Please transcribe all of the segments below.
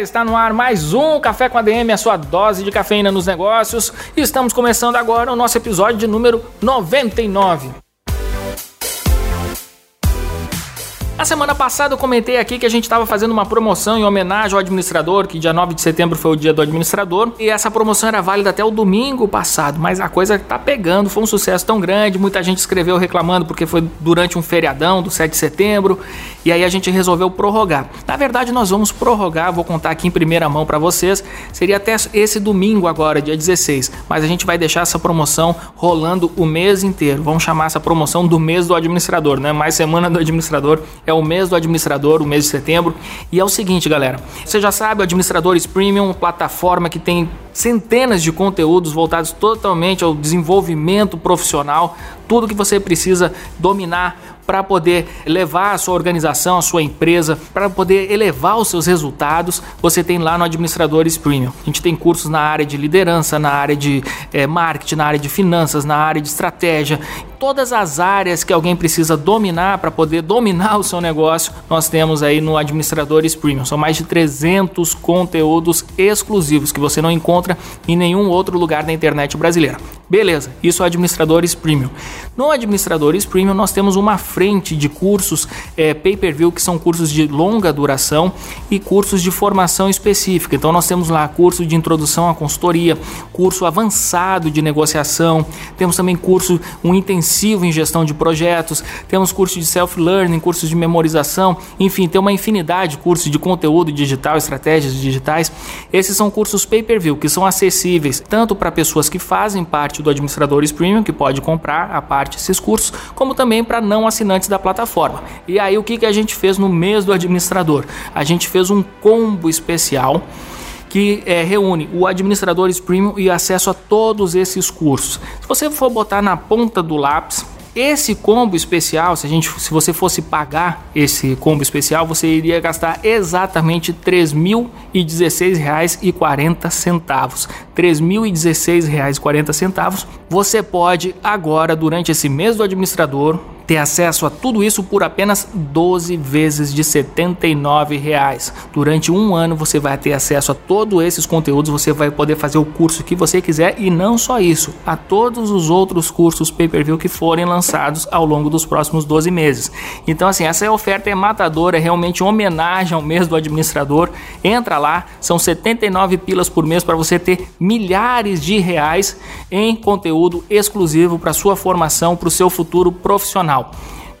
Está no ar mais um Café com a DM, a sua dose de cafeína nos negócios. E estamos começando agora o nosso episódio de número 99. Na semana passada eu comentei aqui que a gente estava fazendo uma promoção em homenagem ao administrador, que dia 9 de setembro foi o dia do administrador, e essa promoção era válida até o domingo passado, mas a coisa tá pegando, foi um sucesso tão grande, muita gente escreveu reclamando porque foi durante um feriadão do 7 de setembro, e aí a gente resolveu prorrogar. Na verdade, nós vamos prorrogar, vou contar aqui em primeira mão para vocês, seria até esse domingo agora, dia 16, mas a gente vai deixar essa promoção rolando o mês inteiro. Vamos chamar essa promoção do mês do administrador, né? Mais semana do administrador é o mês do administrador, o mês de setembro. E é o seguinte, galera, você já sabe, o Administradores Premium, plataforma que tem centenas de conteúdos voltados totalmente ao desenvolvimento profissional, tudo que você precisa dominar para poder levar a sua organização, a sua empresa, para poder elevar os seus resultados, você tem lá no Administradores Premium. A gente tem cursos na área de liderança, na área de é, marketing, na área de finanças, na área de estratégia, todas as áreas que alguém precisa dominar para poder dominar o seu negócio, nós temos aí no Administradores Premium. São mais de 300 conteúdos exclusivos que você não encontra em nenhum outro lugar da internet brasileira. Beleza, isso é Administradores Premium. No Administradores Premium nós temos uma frente de cursos é, pay-per-view que são cursos de longa duração e cursos de formação específica. Então nós temos lá curso de introdução à consultoria, curso avançado de negociação, temos também curso um intensivo em gestão de projetos, temos curso de self-learning, cursos de memorização, enfim, tem uma infinidade de cursos de conteúdo digital, estratégias digitais. Esses são cursos pay-per-view que são acessíveis tanto para pessoas que fazem parte parte do Administradores Premium, que pode comprar a parte desses cursos, como também para não assinantes da plataforma. E aí o que, que a gente fez no mês do administrador? A gente fez um combo especial que é, reúne o Administradores Premium e acesso a todos esses cursos. Se você for botar na ponta do lápis, esse combo especial, se, a gente, se você fosse pagar esse combo especial, você iria gastar exatamente R$ 3.016,40. R$ 3.016,40. Você pode agora, durante esse mês do administrador, ter acesso a tudo isso por apenas 12 vezes de 79 reais. Durante um ano você vai ter acesso a todos esses conteúdos, você vai poder fazer o curso que você quiser e não só isso, a todos os outros cursos pay-per-view que forem lançados ao longo dos próximos 12 meses. Então assim, essa oferta é matadora, é realmente homenagem ao mês do administrador. Entra lá, são 79 pilas por mês para você ter milhares de reais em conteúdo exclusivo para sua formação, para o seu futuro profissional canal.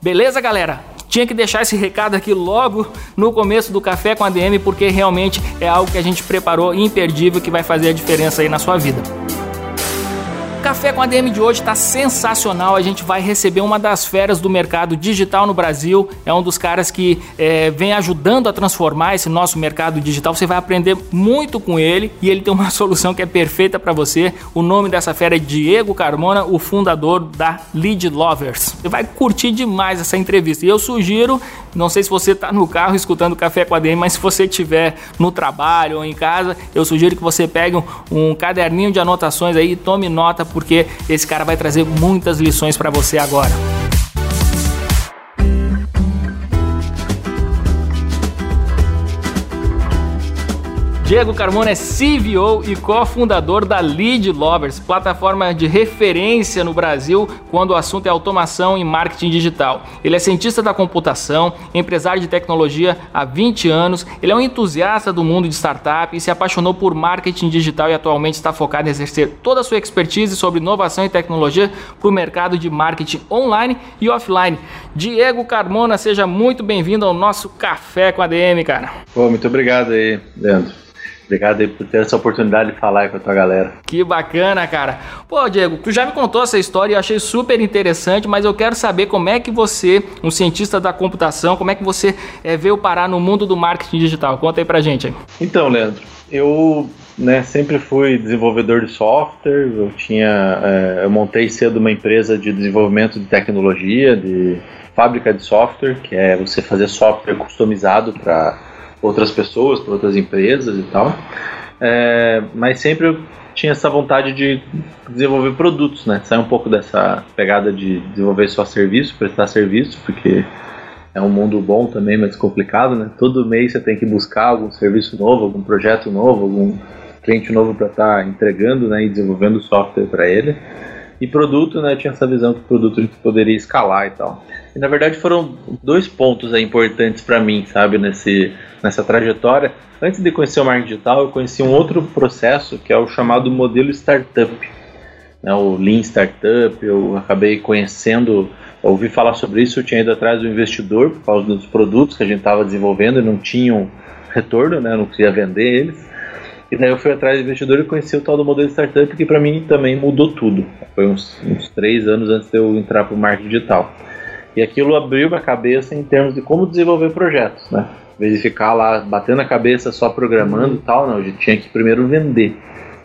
Beleza, galera? Tinha que deixar esse recado aqui logo no começo do Café com a DM, porque realmente é algo que a gente preparou imperdível que vai fazer a diferença aí na sua vida. Café com a DM de hoje está sensacional. A gente vai receber uma das feras do mercado digital no Brasil. É um dos caras que é, vem ajudando a transformar esse nosso mercado digital. Você vai aprender muito com ele e ele tem uma solução que é perfeita para você. O nome dessa fera é Diego Carmona, o fundador da Lead Lovers. Você vai curtir demais essa entrevista. E eu sugiro, não sei se você está no carro escutando Café com a DM, mas se você estiver no trabalho ou em casa, eu sugiro que você pegue um, um caderninho de anotações aí e tome nota porque esse cara vai trazer muitas lições para você agora. Diego Carmona é CVO e cofundador da Lead Lovers, plataforma de referência no Brasil quando o assunto é automação e marketing digital. Ele é cientista da computação, empresário de tecnologia há 20 anos, ele é um entusiasta do mundo de startup e se apaixonou por marketing digital e atualmente está focado em exercer toda a sua expertise sobre inovação e tecnologia para o mercado de marketing online e offline. Diego Carmona, seja muito bem-vindo ao nosso Café com a DM, cara. Pô, muito obrigado aí, Leandro. Obrigado aí por ter essa oportunidade de falar com a tua galera. Que bacana, cara. Pô, Diego, tu já me contou essa história e eu achei super interessante, mas eu quero saber como é que você, um cientista da computação, como é que você é, veio parar no mundo do marketing digital. Conta aí pra gente. Aí. Então, Leandro, eu né, sempre fui desenvolvedor de software, eu tinha, é, eu montei cedo uma empresa de desenvolvimento de tecnologia, de fábrica de software, que é você fazer software customizado para outras pessoas, para outras empresas e tal. É, mas sempre eu tinha essa vontade de desenvolver produtos, né? Sair um pouco dessa pegada de desenvolver só serviço, prestar serviço, porque é um mundo bom também, mas complicado, né? Todo mês você tem que buscar algum serviço novo, algum projeto novo, algum cliente novo para estar tá entregando, né? E desenvolvendo software para ele. E produto, né? Tinha essa visão que o produto poderia escalar e tal. E na verdade foram dois pontos aí, importantes para mim, sabe, nesse, nessa trajetória. Antes de conhecer o marketing digital, eu conheci um outro processo que é o chamado modelo startup, né, o Lean Startup. Eu acabei conhecendo, ouvi falar sobre isso, eu tinha ido atrás do investidor por causa dos produtos que a gente estava desenvolvendo e não tinham retorno, né, não queria vender eles. E daí eu fui atrás do investidor e conheci o tal do modelo startup que para mim também mudou tudo. Foi uns, uns três anos antes de eu entrar para o marketing digital. E aquilo abriu minha cabeça em termos de como desenvolver projetos, né? Em vez de ficar lá batendo a cabeça só programando e tal, não, a gente tinha que primeiro vender.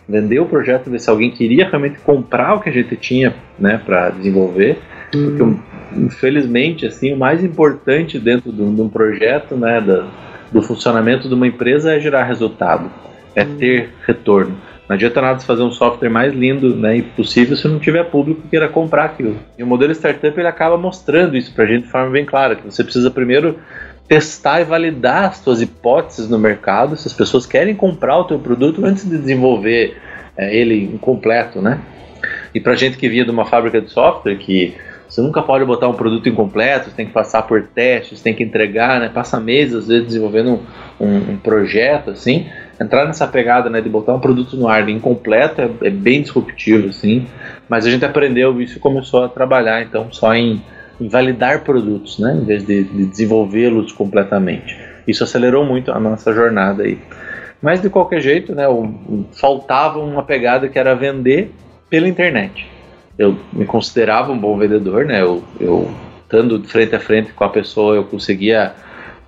Vender o projeto, ver se alguém queria realmente comprar o que a gente tinha, né, para desenvolver. Uhum. Porque, infelizmente, assim, o mais importante dentro de um projeto, né, da, do funcionamento de uma empresa é gerar resultado, é uhum. ter retorno. Não adianta nada fazer um software mais lindo né, e possível se não tiver público que queira comprar aquilo. E o modelo startup ele acaba mostrando isso para a gente de forma bem clara, que você precisa primeiro testar e validar as suas hipóteses no mercado, se as pessoas querem comprar o teu produto antes de desenvolver é, ele incompleto, né? E para gente que vinha de uma fábrica de software, que você nunca pode botar um produto incompleto, você tem que passar por testes, tem que entregar, né? Passa meses, às vezes, desenvolvendo um, um, um projeto, assim entrar nessa pegada né, de botar um produto no ar incompleto é, é, bem disruptivo, assim, mas a gente aprendeu isso e começou a trabalhar então só em, em validar produtos, né, em vez de, de desenvolvê-los completamente. Isso acelerou muito a nossa jornada aí. Mas de qualquer jeito, né, faltava uma pegada que era vender pela internet. Eu me considerava um bom vendedor, né? Eu, eu estando frente a frente com a pessoa, eu conseguia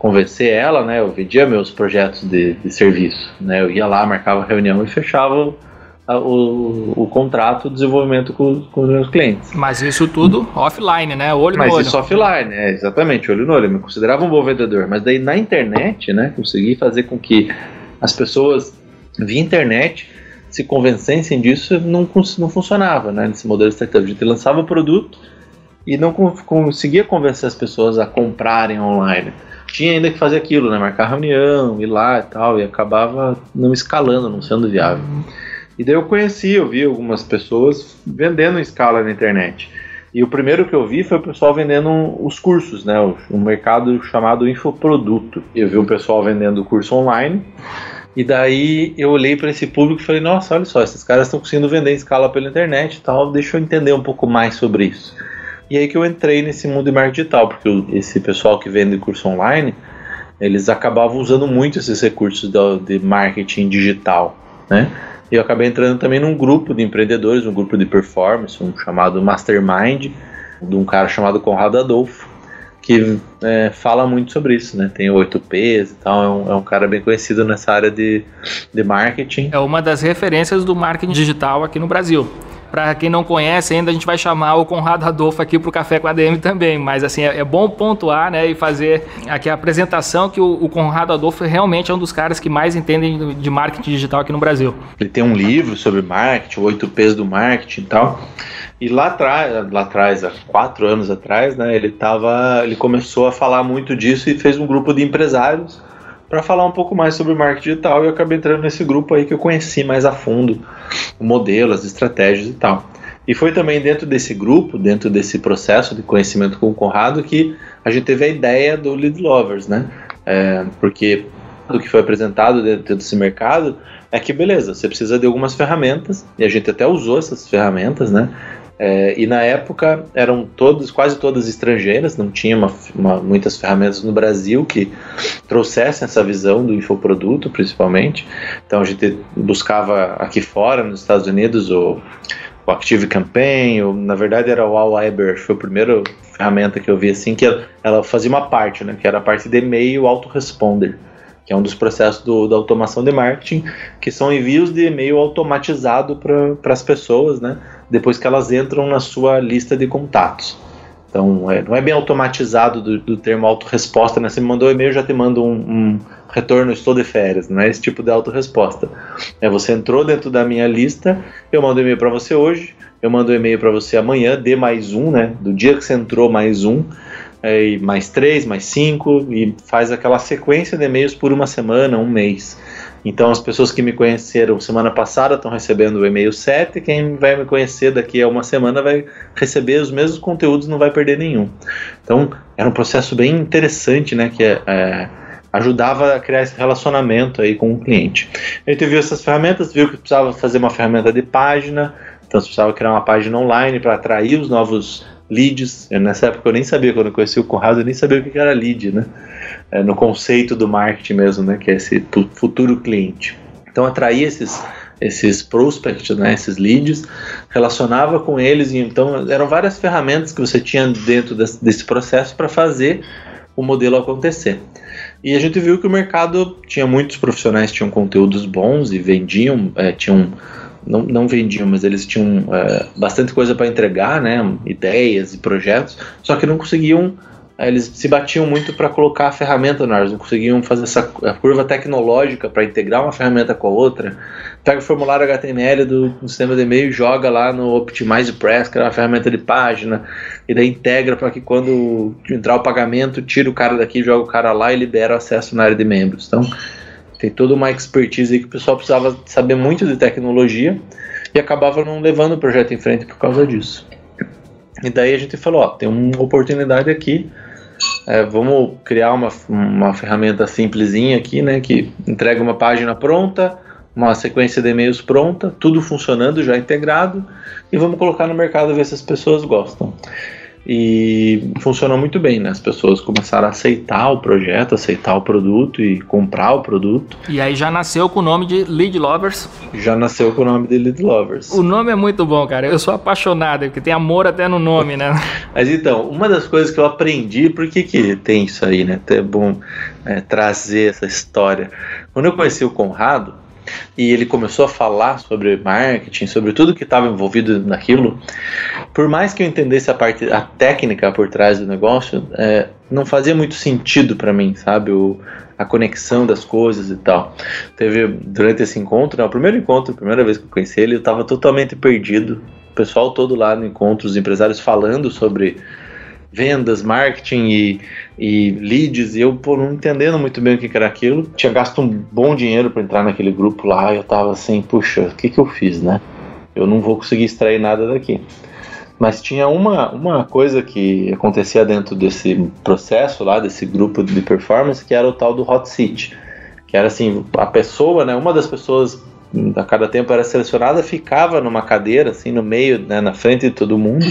convencer ela, né? Eu vendia meus projetos de, de serviço, né? Eu ia lá, marcava reunião e fechava o, o, o contrato de desenvolvimento com, com, os meus clientes. Mas isso tudo offline, né? Olho mas no olho. Mas isso offline, é, exatamente, olho no olho. Eu me considerava um bom vendedor. Mas daí na internet, né? Consegui fazer com que as pessoas via internet se convencessem disso, não, não funcionava, né? Nesse modelo startup. A gente lançava o produto e não conseguia convencer as pessoas a comprarem online tinha ainda que fazer aquilo, né? Marcar reunião, ir lá e tal, e acabava não escalando, não sendo viável. E daí eu conheci, eu vi algumas pessoas vendendo escala na internet. E o primeiro que eu vi foi o pessoal vendendo os cursos, né? Um mercado chamado infoproduto. Eu vi o pessoal vendendo curso online. E daí eu olhei para esse público e falei: Nossa, olha só, esses caras estão conseguindo vender escala pela internet e tal. Deixa eu entender um pouco mais sobre isso. E aí que eu entrei nesse mundo de marketing digital, porque esse pessoal que vende curso online, eles acabavam usando muito esses recursos de, marketing digital, né? E eu acabei entrando também num grupo de empreendedores, um grupo de performance, um chamado Mastermind, de um cara chamado Conrado Adolfo, que é, fala muito sobre isso, né? Tem 8Ps e tal, é um, é um, cara bem conhecido nessa área de, de marketing. É uma das referências do marketing digital aqui no Brasil. Para quem não conhece ainda, a gente vai chamar o Conrado Adolfo aqui para o Café com a ADM também. Mas assim, é, é, bom pontuar né, e fazer aqui a apresentação que o, o, Conrado Adolfo realmente é um dos caras que mais entendem de marketing digital aqui no Brasil. Ele tem um livro sobre marketing, oito P's do marketing e tal. E lá atrás, lá atrás, há quatro anos atrás, né, ele tava, ele começou a falar muito disso e fez um grupo de empresários para falar um pouco mais sobre marketing digital e eu acabei entrando nesse grupo aí que eu conheci mais a fundo o modelo, as estratégias e tal. E foi também dentro desse grupo, dentro desse processo de conhecimento com o Conrado, que a gente teve a ideia do Lead Lovers, né? É, porque o que foi apresentado dentro desse mercado é que, beleza, você precisa de algumas ferramentas, e a gente até usou essas ferramentas, né? É, e na época eram todos, quase todas estrangeiras, não tinha uma, uma, muitas ferramentas no Brasil que trouxessem essa visão do infoproduto, principalmente. Então a gente buscava aqui fora, nos Estados Unidos, o, o Active Campaign, ou, na verdade era o Aweber, foi a primeira ferramenta que eu vi assim, que ela, ela fazia uma parte, né, que era a parte de e-mail autoresponder que é um dos processos do, da automação de marketing, que são envios de e-mail automatizado para as pessoas, né? Depois que elas entram na sua lista de contatos. Então, é, não é bem automatizado do, do termo autorresposta, né? Você me mandou um e-mail, já te mando um, um, retorno, estou de férias. Não é esse tipo de autorresposta. É você entrou dentro da minha lista, eu mando um e-mail para você hoje, eu mando um e-mail para você amanhã, dê mais um, né? Do dia que você entrou, mais um, é, mais três, mais cinco, e faz aquela sequência de e-mails por uma semana, um mês. Então, as pessoas que me conheceram semana passada estão recebendo o e-mail 7, quem vai me conhecer daqui a uma semana vai receber os mesmos conteúdos, não vai perder nenhum. Então, era um processo bem interessante, né, que é, ajudava a criar esse relacionamento aí com o cliente. A gente viu essas ferramentas, viu que precisava fazer uma ferramenta de página, então você precisava criar uma página online para atrair os novos leads. Eu, nessa época eu nem sabia, quando eu conheci o Conrado, eu nem sabia o que era lead, né? É, no conceito do marketing mesmo, né, que é esse futuro cliente. Então atrair esses esses prospects, né, esses leads, relacionava com eles, e então eram várias ferramentas que você tinha dentro desse, desse processo para fazer o modelo acontecer. E a gente viu que o mercado tinha muitos profissionais tinham conteúdos bons e vendiam, é, tinham não, não vendiam, mas eles tinham é, bastante coisa para entregar, né, ideias e projetos, só que não conseguiam eles se batiam muito para colocar a ferramenta no ar, eles não conseguiam fazer essa curva tecnológica para integrar uma ferramenta com a outra. Pega o formulário HTML do, do sistema de e-mail e joga lá no Optimize Press, que é uma ferramenta de página, e daí integra para que quando entrar o pagamento, tira o cara daqui, joga o cara lá e libera o acesso na área de membros. Então, tem toda uma expertise aí que o pessoal precisava saber muito de tecnologia e acabava não levando o projeto em frente por causa disso. E daí a gente falou, ó, tem uma oportunidade aqui, é, vamos criar uma, uma ferramenta simplesinha aqui, né, que entrega uma página pronta, uma sequência de e-mails pronta, tudo funcionando já integrado, e vamos colocar no mercado ver se as pessoas gostam. E funcionou muito bem, né? As pessoas começaram a aceitar o projeto, aceitar o produto e comprar o produto. E aí já nasceu com o nome de Lead Lovers. Já nasceu com o nome de Lead Lovers. O nome é muito bom, cara. Eu sou apaixonado, porque tem amor até no nome, né? Mas então, uma das coisas que eu aprendi, por que, que tem isso aí, né? É bom é, trazer essa história. Quando eu conheci o Conrado, e ele começou a falar sobre marketing, sobre tudo que estava envolvido naquilo, por mais que eu entendesse a parte, a técnica por trás do negócio, é, não fazia muito sentido para mim, sabe? O, a conexão das coisas e tal. Teve durante esse encontro, né, o primeiro encontro, a primeira vez que eu conheci ele, eu estava totalmente perdido. O pessoal todo lá no encontro, os empresários falando sobre vendas, marketing e, e leads, e eu não entendendo muito bem o que era aquilo. Tinha gasto um bom dinheiro para entrar naquele grupo lá, eu tava assim, puxa, o que, que eu fiz, né? Eu não vou conseguir extrair nada daqui. Mas tinha uma, uma coisa que acontecia dentro desse processo lá, desse grupo de performance, que era o tal do hot seat. Que era assim, a pessoa, né, uma das pessoas a cada tempo era selecionada, ficava numa cadeira, assim, no meio, né, na frente de todo mundo,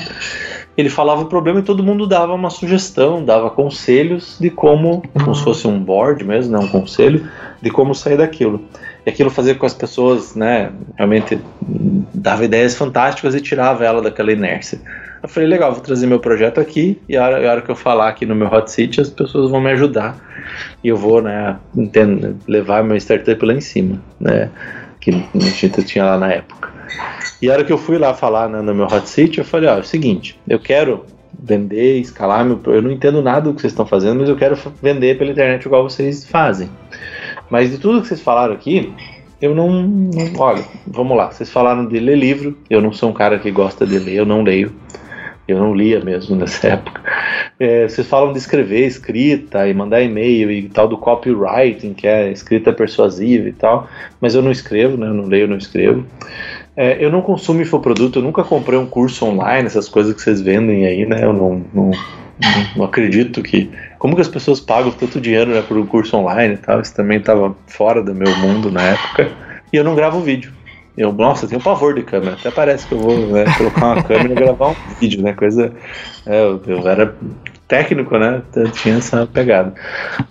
ele falava o problema e todo mundo dava uma sugestão, dava conselhos de como, como se fosse um board mesmo, né, um conselho, de como sair daquilo. E aquilo fazia com as pessoas, né, realmente dava ideias fantásticas e tirava ela daquela inércia. Eu falei, legal, vou trazer meu projeto aqui e a hora, a hora que eu falar aqui no meu hot seat, as pessoas vão me ajudar e eu vou, né, entendo, levar meu startup lá em cima, né, que a gente tinha lá na época. E a hora que eu fui lá falar né, no meu hot seat, eu falei, ó, é o seguinte, eu quero vender, escalar meu, eu não entendo nada do que vocês estão fazendo, mas eu quero vender pela internet igual vocês fazem. Mas de tudo que vocês falaram aqui, eu não, não, olha, vamos lá, vocês falaram de ler livro, eu não sou um cara que gosta de ler, eu não leio. Eu não lia mesmo nessa época. É, vocês falam de escrever, escrita e mandar e-mail e tal do copywriting, que é escrita persuasiva e tal, mas eu não escrevo, né? Eu não leio, não escrevo. É, eu não consumo infoproduto, eu nunca comprei um curso online, essas coisas que vocês vendem aí, né? Eu não, não, não acredito que. Como que as pessoas pagam tanto dinheiro né, por um curso online e tal? Isso também estava fora do meu mundo na época. E eu não gravo vídeo. Eu, nossa, tenho pavor de câmera. Até parece que eu vou né, colocar uma câmera e gravar um vídeo, né? Coisa. É, eu, eu, era técnico, né? Eu tinha essa pegada.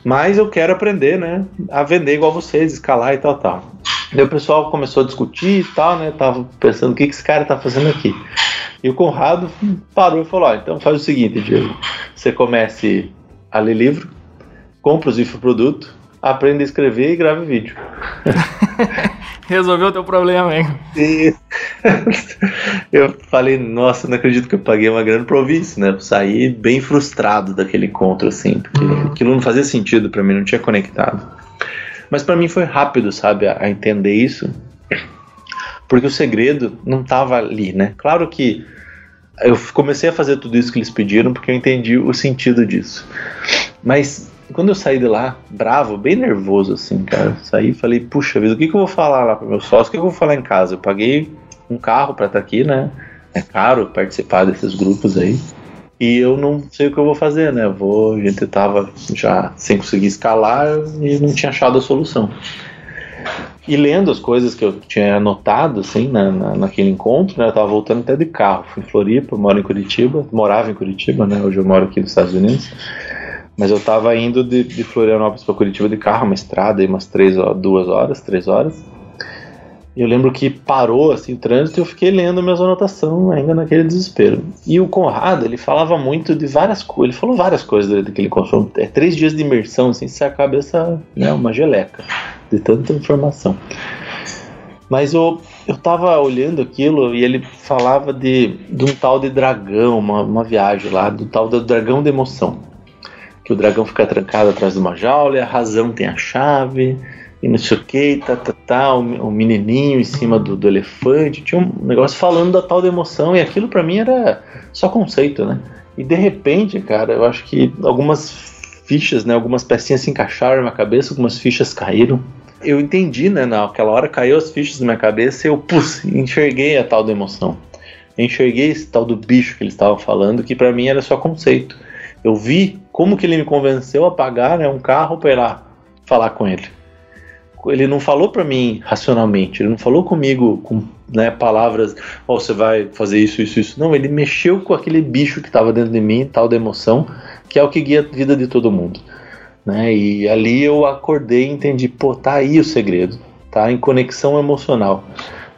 Mas eu quero aprender, né? A vender igual vocês, escalar e tal, tal. Daí o pessoal começou a discutir e tal, né? Tava pensando o que, que esse cara tá fazendo aqui. E o Conrado parou e falou: ó, então faz o seguinte, Diego. Você comece a ler livro, compra os infoprodutos, aprenda a escrever e grave vídeo. Resolveu o teu problema, hein? E eu falei, nossa, não acredito que eu paguei uma grana pra ouvir isso, né? Eu saí bem frustrado daquele encontro, assim, porque aquilo não fazia sentido para mim, não tinha conectado. Mas para mim foi rápido, sabe, a, a entender isso, porque o segredo não tava ali, né? Claro que eu comecei a fazer tudo isso que eles pediram porque eu entendi o sentido disso. Mas quando eu saí de lá, bravo, bem nervoso, assim, cara, saí e falei, puxa vida, o que, que eu vou falar lá pro meu sócio? O que, que eu vou falar em casa? Eu paguei um carro para estar tá aqui, né? É caro participar desses grupos aí. E eu não sei o que eu vou fazer, né? Vou, a gente tava já sem conseguir escalar e não tinha achado a solução. E lendo as coisas que eu tinha anotado, assim, na, na, naquele encontro, né? Eu tava voltando até de carro. Fui em Floripa, moro em Curitiba, morava em Curitiba, né? Hoje eu moro aqui nos Estados Unidos. Mas eu tava indo de, de Florianópolis para Curitiba de carro, uma estrada aí, umas três, duas horas, três horas. Eu lembro que parou assim o trânsito e eu fiquei lendo minhas anotações ainda naquele desespero. E o Conrado, ele falava muito de várias coisas, ele falou várias coisas daquele consumo. É três dias de imersão, assim, se a cabeça, né, uma geleca de tanta informação. Mas eu, eu tava olhando aquilo e ele falava de, de um tal de dragão, uma, uma viagem lá, do tal do dragão de emoção que o dragão fica trancado atrás de uma jaula e a razão tem a chave e não sei o que, tá, tá, tá, o, o menininho em cima do, do, elefante, tinha um negócio falando da tal da emoção e aquilo para mim era só conceito, né? E de repente, cara, eu acho que algumas fichas, né, algumas pecinhas se encaixaram na minha cabeça, algumas fichas caíram. Eu entendi, né, naquela hora caiu as fichas na minha cabeça e eu, pus, enxerguei a tal da emoção. Enxerguei esse tal do bicho que eles estavam falando, que para mim era só conceito. Eu vi como que ele me convenceu a pagar né, um carro para ir lá falar com ele. Ele não falou para mim racionalmente, ele não falou comigo com né, palavras, oh, você vai fazer isso, isso, isso. Não, ele mexeu com aquele bicho que estava dentro de mim, tal da emoção, que é o que guia a vida de todo mundo. Né? E ali eu acordei e entendi, pô, tá aí o segredo, tá em conexão emocional.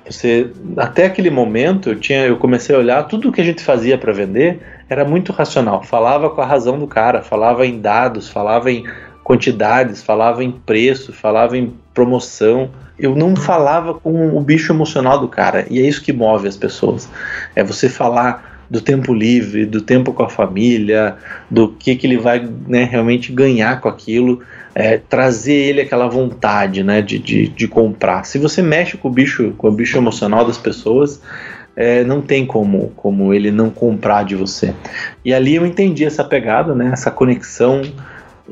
Você, até aquele momento, eu tinha, eu comecei a olhar tudo o que a gente fazia para vender era muito racional. Falava com a razão do cara, falava em dados, falava em quantidades, falava em preço, falava em promoção. Eu não falava com o bicho emocional do cara. E é isso que move as pessoas. É você falar do tempo livre, do tempo com a família, do que, que ele vai né, realmente ganhar com aquilo, é, trazer ele aquela vontade né, de, de, de comprar. Se você mexe com o bicho, com o bicho emocional das pessoas, é, não tem como, como ele não comprar de você. E ali eu entendi essa pegada, né, essa conexão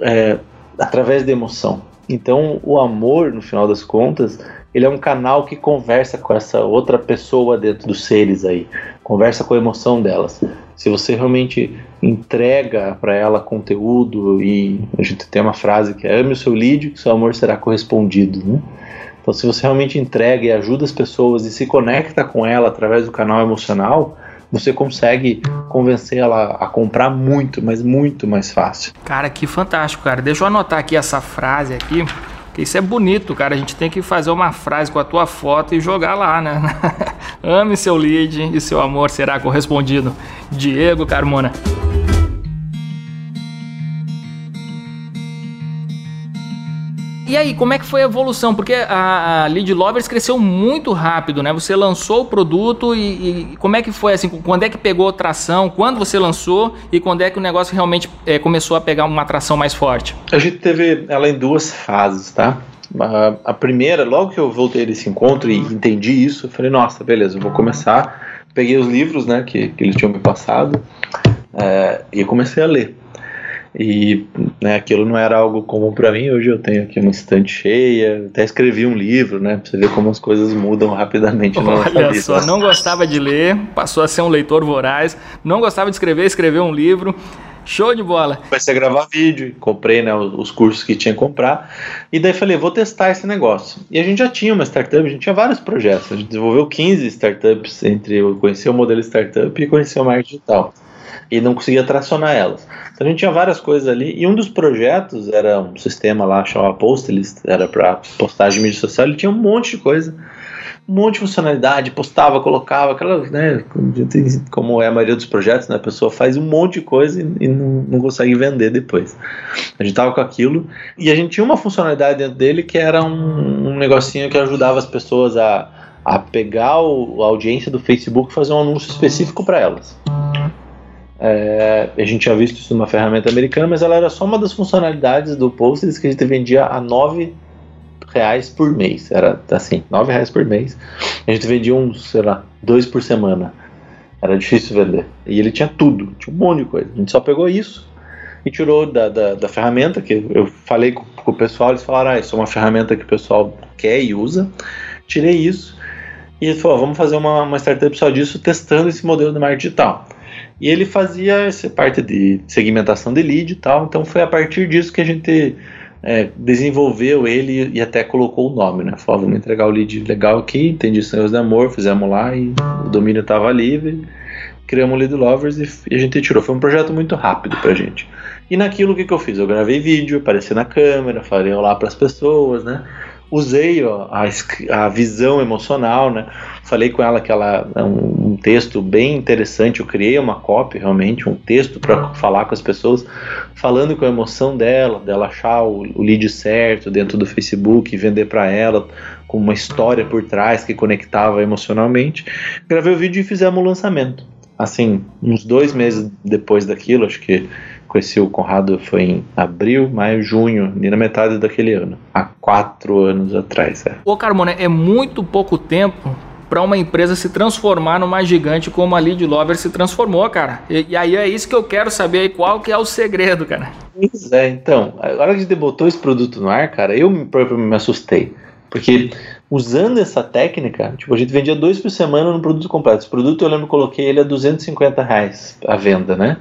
é, através da emoção. Então, o amor, no final das contas, ele é um canal que conversa com essa outra pessoa dentro dos seres aí, conversa com a emoção delas. Se você realmente entrega para ela conteúdo e a gente tem uma frase que é ame o seu lead, que seu amor será correspondido, né? Então, se você realmente entrega e ajuda as pessoas e se conecta com ela através do canal emocional, você consegue convencer ela a comprar muito, mas muito mais fácil. Cara, que fantástico, cara. Deixa eu anotar aqui essa frase aqui. Isso é bonito, cara. A gente tem que fazer uma frase com a tua foto e jogar lá, né? Ame seu lead e seu amor será correspondido. Diego Carmona. E aí, como é que foi a evolução? Porque a, a Lead Lovers cresceu muito rápido, né? Você lançou o produto e, e, como é que foi assim? Quando é que pegou tração? Quando você lançou e quando é que o negócio realmente é, começou a pegar uma atração mais forte? A gente teve ela em duas fases, tá? A, a primeira, logo que eu voltei desse encontro e entendi isso, eu falei, nossa, beleza, eu vou começar. Peguei os livros, né, que, que eles tinham me passado é, e comecei a ler. E né, aquilo não era algo comum para mim. Hoje eu tenho aqui uma estante cheia, até escrevi um livro, né? Pra você ver como as coisas mudam rapidamente na nossa Olha vida. só, não gostava de ler, passou a ser um leitor voraz, não gostava de escrever, escreveu um livro. Show de bola. Comecei a gravar vídeo, comprei né, os cursos que tinha que comprar. E daí falei, vou testar esse negócio. E a gente já tinha uma startup, a gente tinha vários projetos. A gente desenvolveu 15 startups entre eu conhecer o modelo startup e conhecer o marketing digital. E não conseguia tracionar elas. Então a gente tinha várias coisas ali. E um dos projetos era um sistema lá chamado Postlist, era para postagem de mídia social. Ele tinha um monte de coisa um monte de funcionalidade, postava, colocava, aquela, né, como é a maioria dos projetos, né, a pessoa faz um monte de coisa e, e não, não, consegue vender depois. A gente tava com aquilo e a gente tinha uma funcionalidade dentro dele que era um, um negocinho que ajudava as pessoas a, a pegar o, a audiência do Facebook e fazer um anúncio específico para elas. É, a gente tinha visto isso numa ferramenta americana, mas ela era só uma das funcionalidades do Posters que a gente vendia a 9 reais por mês. Era assim, nove reais por mês. A gente vendia uns, sei lá, dois por semana. Era difícil vender. E ele tinha tudo, tinha um monte de coisa. A gente só pegou isso e tirou da, da, da ferramenta, que eu falei com, com, o pessoal, eles falaram, ah, isso é uma ferramenta que o pessoal quer e usa. Tirei isso e ele falou, vamos fazer uma, uma startup só disso, testando esse modelo de marketing digital. E ele fazia essa parte de segmentação de lead e tal, então foi a partir disso que a gente é, desenvolveu ele e até colocou o nome, né? Falou, vamos entregar o lead legal aqui, entendi sonhos de amor, fizemos lá e o domínio estava livre, criamos o Lead Lovers e, e, a gente tirou. Foi um projeto muito rápido pra gente. E naquilo o que, que eu fiz? Eu gravei vídeo, apareci na câmera, falei olá para as pessoas, né? Usei ó, a, a, visão emocional, né? Falei com ela que ela é um, um, texto bem interessante. Eu criei uma copy, realmente, um texto para falar com as pessoas, falando com a emoção dela, dela achar o, o lead certo dentro do Facebook e vender para ela com uma história por trás que conectava emocionalmente. Gravei o vídeo e fizemos o lançamento. Assim, uns dois meses depois daquilo, acho que Conheci o Conrado foi em abril, maio, junho, na metade daquele ano, há quatro anos atrás. É. Ô Carmona, é muito pouco tempo para uma empresa se transformar numa gigante como a Lead Lover se transformou, cara. E, e, aí é isso que eu quero saber, qual que é o segredo, cara. Pois é, então, a hora que a gente botou esse produto no ar, cara, eu próprio me assustei. Porque usando essa técnica, tipo, a gente vendia dois por semana no produto completo. Esse produto eu lembro que coloquei ele a 250 reais a venda, né?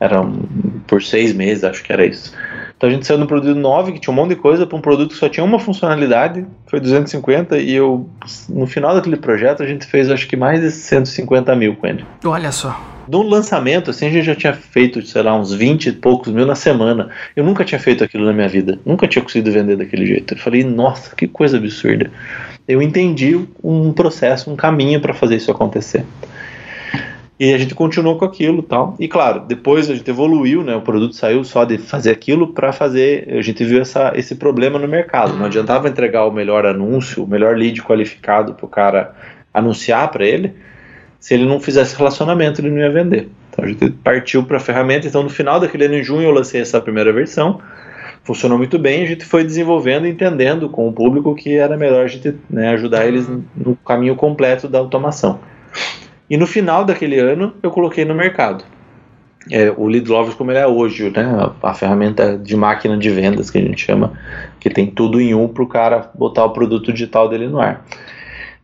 Era um, por seis meses, acho que era isso. Então a gente saiu no produto 9, que tinha um monte de coisa, para um produto que só tinha uma funcionalidade, foi 250, e eu, no final daquele projeto, a gente fez acho que mais de 150 mil com ele. Olha só. No lançamento, assim, a gente já tinha feito, sei lá, uns 20 e poucos mil na semana. Eu nunca tinha feito aquilo na minha vida. Nunca tinha conseguido vender daquele jeito. Eu falei, nossa, que coisa absurda. Eu entendi um processo, um caminho para fazer isso acontecer. E a gente continuou com aquilo tal. E claro, depois a gente evoluiu, né? O produto saiu só de fazer aquilo para fazer. A gente viu essa, esse problema no mercado. Não adiantava entregar o melhor anúncio, o melhor lead qualificado para o cara anunciar para ele. Se ele não fizesse relacionamento, ele não ia vender. Então a gente partiu para a ferramenta. Então no final daquele ano, em junho, eu lancei essa primeira versão. Funcionou muito bem. A gente foi desenvolvendo, entendendo com o público que era melhor a gente né, ajudar eles no caminho completo da automação. E no final daquele ano eu coloquei no mercado. É, o Lead Lovers como ele é hoje, né? A, a, ferramenta de máquina de vendas que a gente chama, que tem tudo em um para o cara botar o produto digital dele no ar.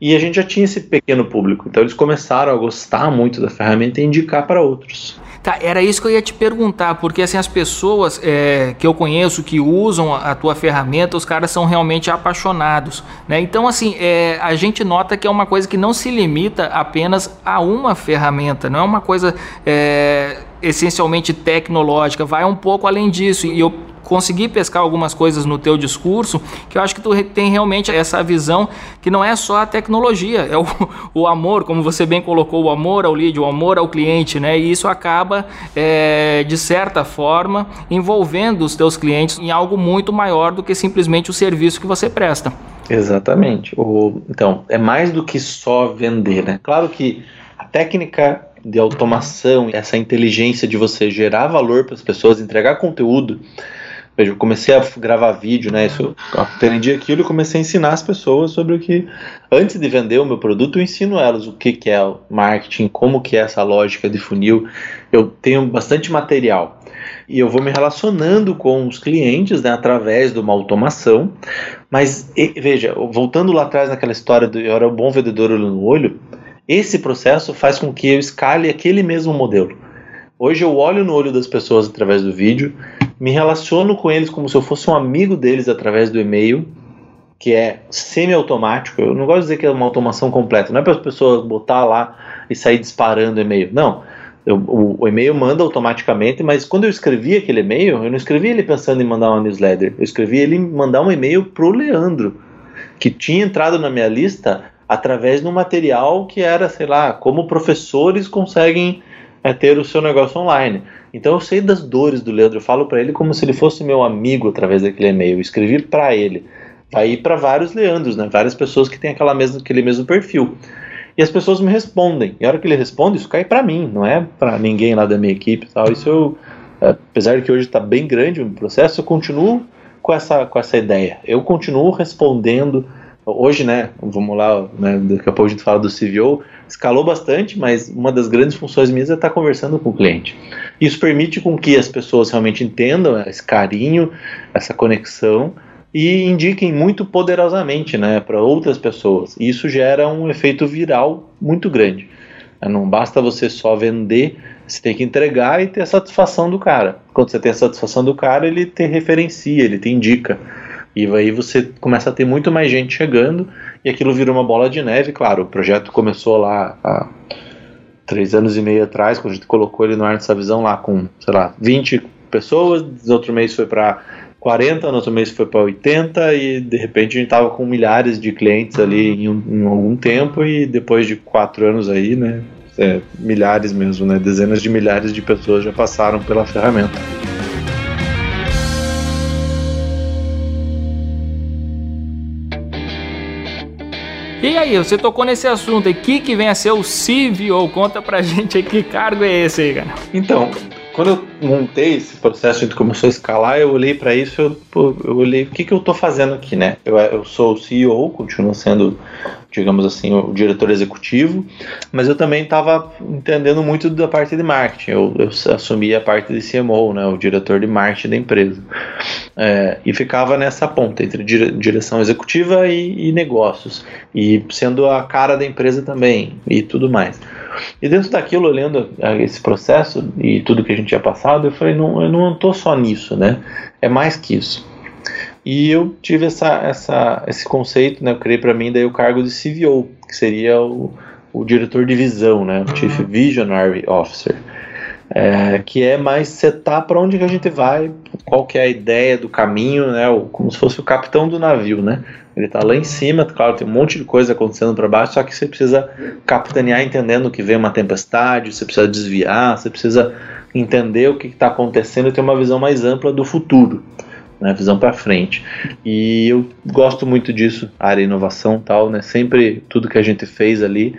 E a gente já tinha esse pequeno público, então eles começaram a gostar muito da ferramenta e indicar para outros. Tá, era isso que eu ia te perguntar, porque assim, as pessoas é, que eu conheço que usam a, tua ferramenta, os caras são realmente apaixonados, né? Então, assim, é, a gente nota que é uma coisa que não se limita apenas a uma ferramenta, não é uma coisa é, essencialmente tecnológica, vai um pouco além disso. E eu consegui pescar algumas coisas no teu discurso que eu acho que tu tem realmente essa visão que não é só a tecnologia, é o, o amor, como você bem colocou, o amor ao lead, o amor ao cliente, né? E isso acaba, é, de certa forma, envolvendo os teus clientes em algo muito maior do que simplesmente o serviço que você presta. Exatamente. O, então, é mais do que só vender, né? Claro que a técnica de automação, essa inteligência de você gerar valor para as pessoas, entregar conteúdo, Veja, eu comecei a gravar vídeo, né? Isso, eu aprendi aquilo e comecei a ensinar as pessoas sobre o que, antes de vender o meu produto, eu ensino elas o que, que é o marketing, como que é essa lógica de funil. Eu tenho bastante material e eu vou me relacionando com os clientes né, através de uma automação. Mas e, veja, voltando lá atrás naquela história do eu era um bom vendedor olho no olho, esse processo faz com que eu escale aquele mesmo modelo. Hoje eu olho no olho das pessoas através do vídeo, me relaciono com eles como se eu fosse um amigo deles através do e-mail, que é semi-automático. Eu não gosto de dizer que é uma automação completa, não é para as pessoas botar lá e sair disparando e-mail. Não. Eu, o, o, e-mail manda automaticamente, mas quando eu escrevi aquele e-mail, eu não escrevi ele pensando em mandar uma newsletter. Eu escrevi ele mandar um e-mail pro Leandro, que tinha entrado na minha lista através de um material que era, sei lá, como professores conseguem é, ter o seu negócio online. Então eu sei das dores do Leandro, eu falo para ele como se ele fosse meu amigo através daquele e-mail. Eu escrevi para ele. Ir para vários Leandros, né? Várias pessoas que têm aquela mesma, aquele mesmo perfil. E as pessoas me respondem. E a hora que ele responde, isso cai para mim, não é para ninguém lá da minha equipe, tal. Isso eu, apesar de que hoje está bem grande o processo, eu continuo com essa com essa ideia. Eu continuo respondendo hoje, né, vamos lá, né, daqui a pouco a gente fala do CVO, escalou bastante, mas uma das grandes funções minhas é estar conversando com o cliente. Isso permite com que as pessoas realmente entendam esse carinho, essa conexão e indiquem muito poderosamente, né, para outras pessoas. E isso gera um efeito viral muito grande. Não basta você só vender, você tem que entregar e ter a satisfação do cara. Quando você tem a satisfação do cara, ele te referencia, ele te indica. E aí você começa a ter muito mais gente chegando e aquilo vira uma bola de neve. Claro, o projeto começou lá há três anos e meio atrás, quando a gente colocou ele no ar dessa visão lá com, sei lá, 20 pessoas, no outro mês foi para 40, no outro mês foi para 80 e de repente a gente tava com milhares de clientes ali em, um, em algum tempo e depois de quatro anos aí, né, é, milhares mesmo, né, dezenas de milhares de pessoas já passaram pela ferramenta. E aí, você tocou nesse assunto aí, que que vem a ser o CVO? Conta pra gente aí que cargo é esse aí, cara. Então, quando eu montei esse processo, gente começou a escalar, eu olhei para isso, eu, eu olhei o que, que eu estou fazendo aqui, né? Eu, eu sou o CEO, continuo sendo, digamos assim, o diretor executivo, mas eu também estava entendendo muito da parte de marketing. Eu, eu, assumi a parte de CMO, né? O diretor de marketing da empresa. É, e ficava nessa ponta entre dire, direção executiva e, e negócios, e sendo a cara da empresa também, e tudo mais. E dentro daquilo, olhando esse processo e tudo que a gente tinha passado, eu falei, não, eu não estou só nisso, né? É mais que isso. E eu tive essa, essa, esse conceito, né? Eu criei para mim daí o cargo de CVO, que seria o, o diretor de visão, né? O Chief Visionary Officer. É, que é mais setar para onde que a gente vai, qual que é a ideia do caminho, né? O, como se fosse o capitão do navio, né? Ele está lá em cima, claro, tem um monte de coisa acontecendo para baixo, só que você precisa capitanear entendendo que vem uma tempestade, você precisa desviar, você precisa entender o que está acontecendo e ter uma visão mais ampla do futuro, né, visão para frente. E eu gosto muito disso, área inovação tal, né, sempre tudo que a gente fez ali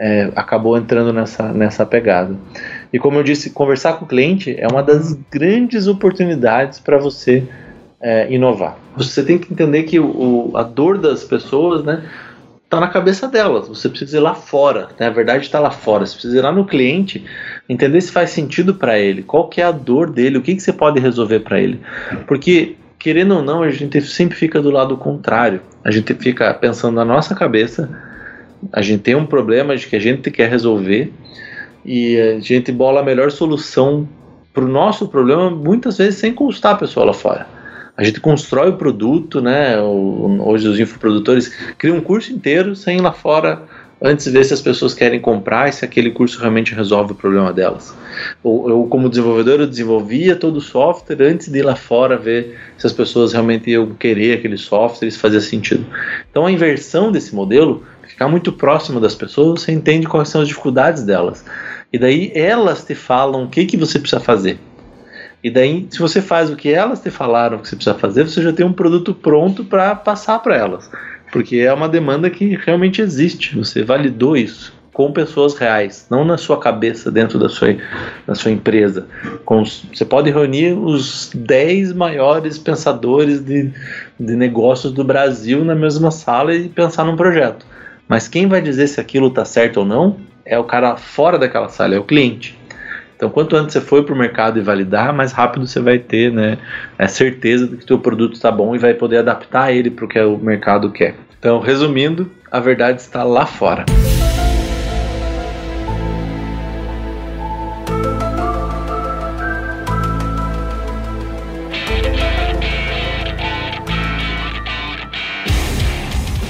é, acabou entrando nessa, nessa pegada. E como eu disse, conversar com o cliente é uma das grandes oportunidades para você é, inovar. Você tem que entender que o, a dor das pessoas, né, está na cabeça delas. Você precisa ir lá fora. Né? A verdade está lá fora. Você precisa ir lá no cliente, entender se faz sentido para ele, qual que é a dor dele, o que, que você pode resolver para ele. Porque querendo ou não, a gente sempre fica do lado contrário. A gente fica pensando na nossa cabeça. A gente tem um problema de que a gente quer resolver e a gente bola a melhor solução para o nosso problema, muitas vezes sem consultar a pessoa lá fora a gente constrói o produto, né? Hoje os infoprodutores criam um curso inteiro sem ir lá fora antes de ver se as pessoas querem comprar e se aquele curso realmente resolve o problema delas. Ou eu, como desenvolvedor, eu desenvolvia todo o software antes de ir lá fora ver se as pessoas realmente iam querer aquele software se fazia sentido. Então a inversão desse modelo, ficar muito próximo das pessoas, você entende quais são as dificuldades delas. E daí elas te falam o que, que você precisa fazer. E daí, se você faz o que elas te falaram que você precisa fazer, você já tem um produto pronto para passar para elas. Porque é uma demanda que realmente existe. Você validou isso com pessoas reais, não na sua cabeça, dentro da sua, da sua empresa. Com, você pode reunir os 10 maiores pensadores de, de negócios do Brasil na mesma sala e pensar num projeto. Mas quem vai dizer se aquilo está certo ou não é o cara fora daquela sala, é o cliente. Então, quanto antes você for para o mercado e validar, mais rápido você vai ter né, a certeza de que o seu produto está bom e vai poder adaptar ele para o que o mercado quer. Então, resumindo, a verdade está lá fora.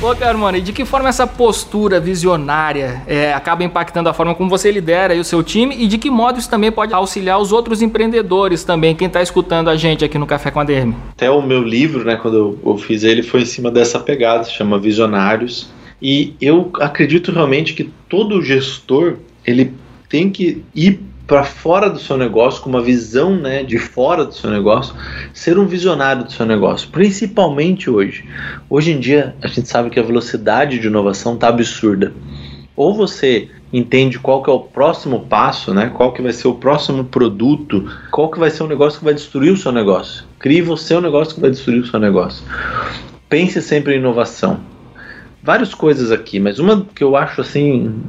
Ô, Carmona, e de que forma essa postura visionária é, acaba impactando a forma como você lidera o seu time e de que modo isso também pode auxiliar os outros empreendedores também, quem está escutando a gente aqui no Café com a DM? Até o meu livro, né, quando eu, fiz ele, foi em cima dessa pegada, chama Visionários. E eu acredito realmente que todo gestor ele tem que ir para fora do seu negócio, com uma visão né, de fora do seu negócio, ser um visionário do seu negócio, principalmente hoje. Hoje em dia, a gente sabe que a velocidade de inovação está absurda. Ou você entende qual que é o próximo passo, né? Qual que vai ser o próximo produto, qual que vai ser o negócio que vai destruir o seu negócio. Crie você o negócio que vai destruir o seu negócio. Pense sempre em inovação. Várias coisas aqui, mas uma que eu acho assim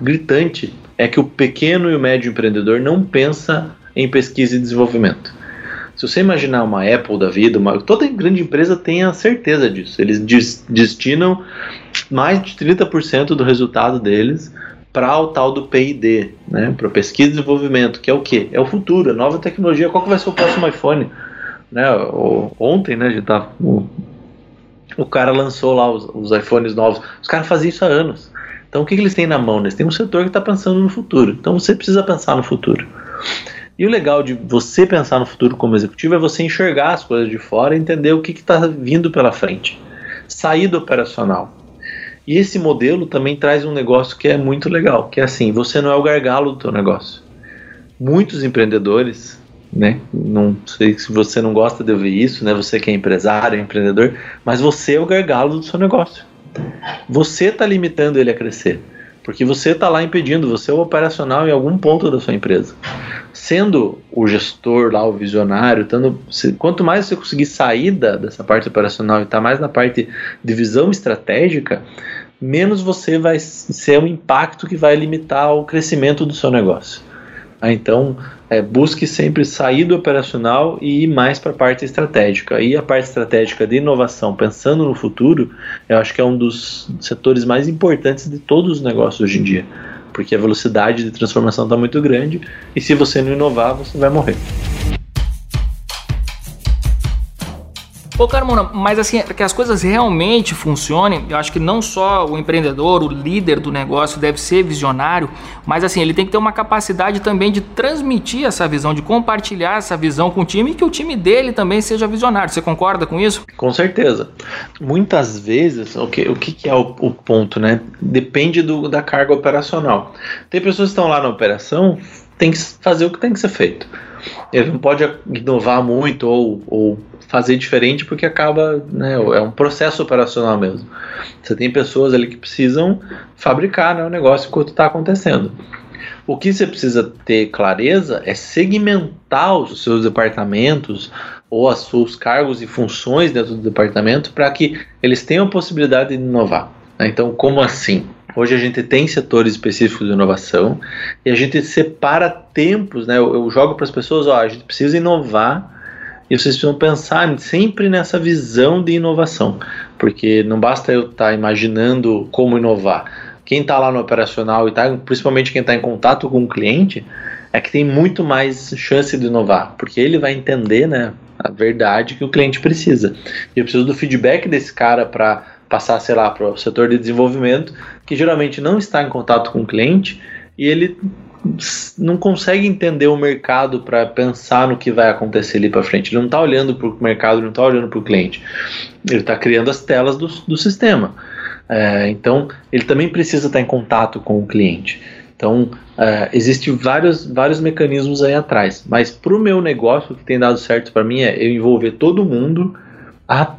gritante é que o pequeno e o médio empreendedor não pensa em pesquisa e desenvolvimento. Se você imaginar uma Apple da vida, uma, toda grande empresa tem a certeza disso. Eles destinam mais de 30% do resultado deles para o tal do P&D, né? para pesquisa e desenvolvimento, que é o que? É o futuro, a nova tecnologia. Qual que vai ser o próximo iPhone? Né? O, ontem, né, a gente tá, o, o cara lançou lá os, os iPhones novos. Os caras faziam isso há anos. Então o que, que eles têm na mão? Eles têm um setor que está pensando no futuro. Então você precisa pensar no futuro. E o legal de você pensar no futuro como executivo é você enxergar as coisas de fora e entender o que está vindo pela frente. Sair do operacional. E esse modelo também traz um negócio que é muito legal, que é assim, você não é o gargalo do seu negócio. Muitos empreendedores, né, não sei se você não gosta de ouvir isso, né, você que é empresário, é empreendedor, mas você é o gargalo do seu negócio. Você está limitando ele a crescer. Porque você está lá impedindo, você é o operacional em algum ponto da sua empresa. Sendo o gestor lá, o visionário, se, quanto mais você conseguir sair da, dessa parte operacional e estar tá mais na parte de visão estratégica, menos você vai ser um impacto que vai limitar o crescimento do seu negócio. Ah, então, é, busque sempre sair do operacional e ir mais para a parte estratégica. E a parte estratégica de inovação, pensando no futuro, eu acho que é um dos setores mais importantes de todos os negócios hoje em dia. Porque a velocidade de transformação está muito grande e se você não inovar, você vai morrer. Pô, Carmona, mas assim, para que as coisas realmente funcionem, eu acho que não só o empreendedor, o líder do negócio deve ser visionário, mas assim, ele tem que ter uma capacidade também de transmitir essa visão, de compartilhar essa visão com o time e que o time dele também seja visionário. Você concorda com isso? Com certeza. Muitas vezes, o que, o que é o, o ponto, né? Depende do, da carga operacional. Tem pessoas que estão lá na operação, tem que fazer o que tem que ser feito. Ele não pode inovar muito ou, ou fazer diferente porque acaba, né, é um processo operacional mesmo. Você tem pessoas ali que precisam fabricar né, o negócio enquanto está acontecendo. O que você precisa ter clareza é segmentar os seus departamentos ou os seus cargos e funções dentro do departamento para que eles tenham a possibilidade de inovar. Né? Então, como assim? Hoje a gente tem setores específicos de inovação e a gente separa tempos, né? Eu, eu jogo para as pessoas, ó, a gente precisa inovar e vocês precisam pensar sempre nessa visão de inovação, porque não basta eu estar tá imaginando como inovar. Quem está lá no operacional e tá, principalmente quem está em contato com o cliente, é que tem muito mais chance de inovar, porque ele vai entender, né, a verdade que o cliente precisa. E eu preciso do feedback desse cara para passar, sei lá, para o setor de desenvolvimento, que geralmente não está em contato com o cliente e ele não consegue entender o mercado para pensar no que vai acontecer ali para frente. Ele não está olhando para o mercado, não está olhando para o cliente. Ele está criando as telas do, do sistema. É, então, ele também precisa estar em contato com o cliente. Então, é, existem vários, vários mecanismos aí atrás. Mas para o meu negócio, o que tem dado certo para mim é eu envolver todo mundo a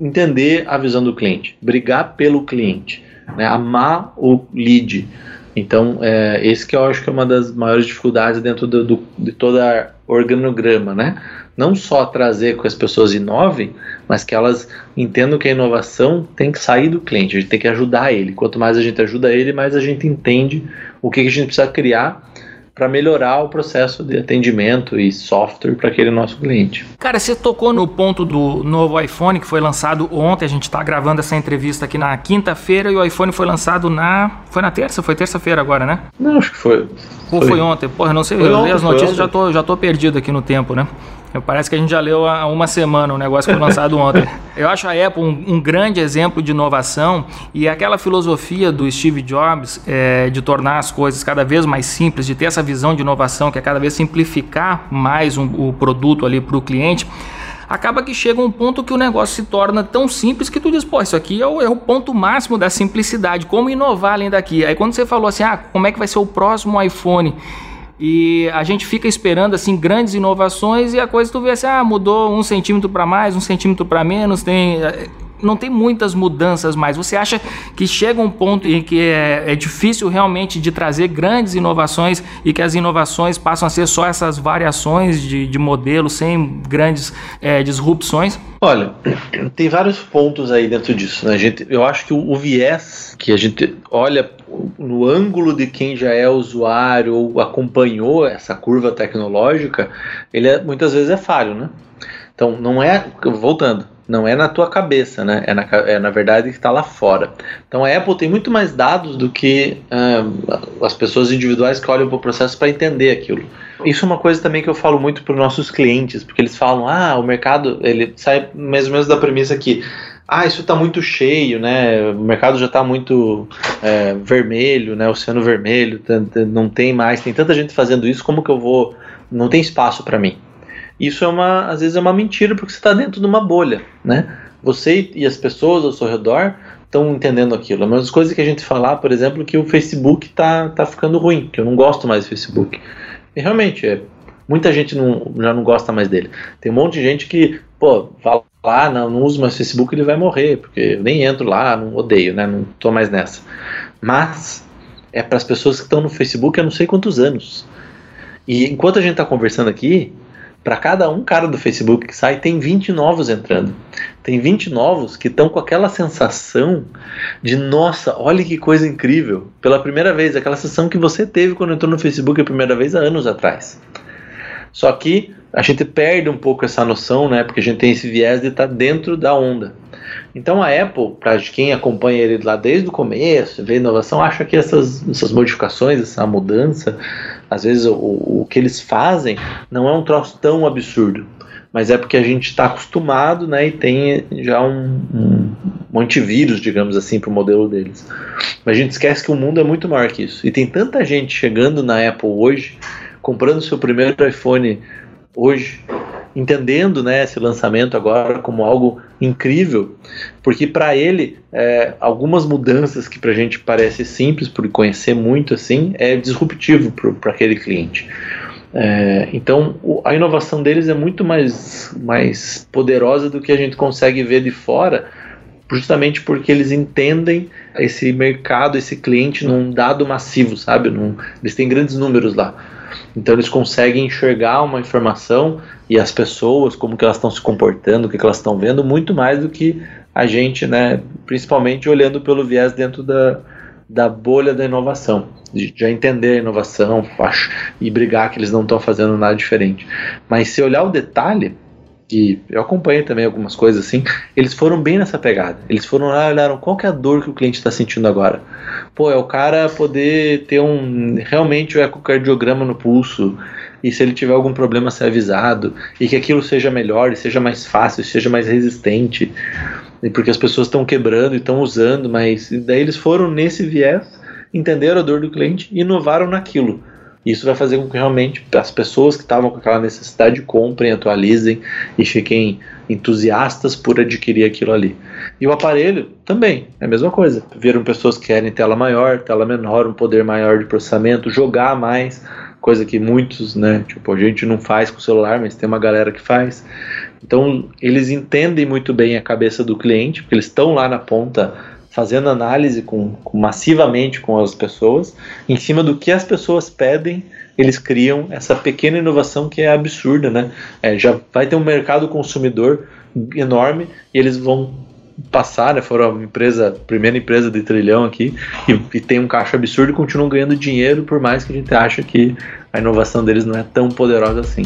entender a visão do cliente, brigar pelo cliente, né, amar o lead então, é, esse que eu acho que é uma das maiores dificuldades dentro do, do, de toda organograma, né? Não só trazer que as pessoas inovem, mas que elas entendam que a inovação tem que sair do cliente, a gente tem que ajudar ele. Quanto mais a gente ajuda ele, mais a gente entende o que, que a gente precisa criar para melhorar o processo de atendimento e software para aquele nosso cliente. Cara, você tocou no ponto do novo iPhone que foi lançado ontem. A gente está gravando essa entrevista aqui na quinta-feira e o iPhone foi lançado na. Foi na terça? Foi terça-feira agora, né? Não, acho que foi. Ou foi, foi ontem? Porra, não sei. Foi eu ontem, as notícias já tô, já tô perdido aqui no tempo, né? Parece que a gente já leu há uma semana, o negócio foi lançado ontem. Eu acho a Apple um, um, grande exemplo de inovação e aquela filosofia do Steve Jobs é, de tornar as coisas cada vez mais simples, de ter essa visão de inovação que é cada vez simplificar mais um, o produto ali para o cliente acaba que chega um ponto que o negócio se torna tão simples que tu diz, pô, isso aqui é o, é o ponto máximo da simplicidade, como inovar além daqui. Aí quando você falou assim, ah, como é que vai ser o próximo iPhone? E a gente fica esperando assim grandes inovações e a coisa tu vê assim, ah, mudou um centímetro para mais, um centímetro para menos, tem não tem muitas mudanças mais. Você acha que chega um ponto em que é, é, difícil realmente de trazer grandes inovações e que as inovações passam a ser só essas variações de, de modelo sem grandes é, disrupções? Olha, tem vários pontos aí dentro disso. Né? A gente, eu acho que o, o viés que a gente olha no ângulo de quem já é usuário ou acompanhou essa curva tecnológica, ele é, muitas vezes é falho, né? Então, não é. Voltando, não é na tua cabeça, né? É na, é, na verdade que está lá fora. Então a Apple tem muito mais dados do que uh, as pessoas individuais que olham para o processo para entender aquilo. Isso é uma coisa também que eu falo muito para os nossos clientes, porque eles falam, ah, o mercado, ele sai mais ou menos da premissa que ah, isso está muito cheio, né? O mercado já está muito é, vermelho, né? Oceano vermelho, não tem mais, tem tanta gente fazendo isso, como que eu vou? Não tem espaço para mim. Isso é uma, às vezes é uma mentira porque você está dentro de uma bolha, né? Você e as pessoas ao seu redor estão entendendo aquilo. É uma das coisas que a gente falar, por exemplo, que o Facebook tá, tá ficando ruim, que eu não gosto mais do Facebook. E realmente, é, muita gente não, já não gosta mais dele. Tem um monte de gente que, pô, fala lá, não, não uso mais Facebook, ele vai morrer, porque eu nem entro lá, não odeio, né? Não tô mais nessa. Mas é para as pessoas que estão no Facebook há não sei quantos anos. E enquanto a gente está conversando aqui, para cada um cara do Facebook que sai, tem 20 novos entrando. Tem 20 novos que estão com aquela sensação de nossa, olha que coisa incrível. Pela primeira vez, aquela sensação que você teve quando entrou no Facebook a primeira vez há anos atrás. Só que a gente perde um pouco essa noção, né? Porque a gente tem esse viés de estar tá dentro da onda. Então a Apple, para quem acompanha ele lá desde o começo, vê inovação, acha que essas, essas modificações, essa mudança, às vezes o, o que eles fazem não é um troço tão absurdo, mas é porque a gente está acostumado né, e tem já um, um, antivírus, digamos assim, para o modelo deles. Mas a gente esquece que o mundo é muito maior que isso. E tem tanta gente chegando na Apple hoje, comprando seu primeiro iPhone hoje, entendendo né, esse lançamento agora como algo incrível, porque para ele é, algumas mudanças que para a gente parece simples por conhecer muito assim é disruptivo para aquele cliente. É, então o, a inovação deles é muito mais, mais poderosa do que a gente consegue ver de fora, justamente porque eles entendem esse mercado, esse cliente num dado massivo, sabe? Num, eles têm grandes números lá. Então eles conseguem enxergar uma informação e as pessoas, como que elas estão se comportando, o que, que elas estão vendo, muito mais do que a gente, né, principalmente olhando pelo viés dentro da, da bolha da inovação, de já entender a inovação e brigar que eles não estão fazendo nada diferente. Mas se olhar o detalhe, e eu acompanhei também algumas coisas assim, eles foram bem nessa pegada. Eles foram lá e olharam qual que é a dor que o cliente está sentindo agora. Pô, é o cara poder ter um realmente o ecocardiograma no pulso e se ele tiver algum problema ser avisado e que aquilo seja melhor, e seja mais fácil, seja mais resistente, e porque as pessoas estão quebrando e estão usando, mas daí eles foram nesse viés, entenderam a dor do cliente e inovaram naquilo. Isso vai fazer com que realmente as pessoas que estavam com aquela necessidade comprem, atualizem e fiquem entusiastas por adquirir aquilo ali. E o aparelho também, é a mesma coisa. Viram pessoas que querem tela maior, tela menor, um poder maior de processamento, jogar mais, coisa que muitos, né, tipo, a gente não faz com o celular, mas tem uma galera que faz. Então, eles entendem muito bem a cabeça do cliente, porque eles estão lá na ponta fazendo análise com, com, massivamente com as pessoas, em cima do que as pessoas pedem, eles criam essa pequena inovação que é absurda, né? É, já vai ter um mercado consumidor enorme e eles vão passar, né? Foram a empresa, primeira empresa de trilhão aqui e, e tem um caixa absurdo e continuam ganhando dinheiro por mais que a gente ache que a inovação deles não é tão poderosa assim.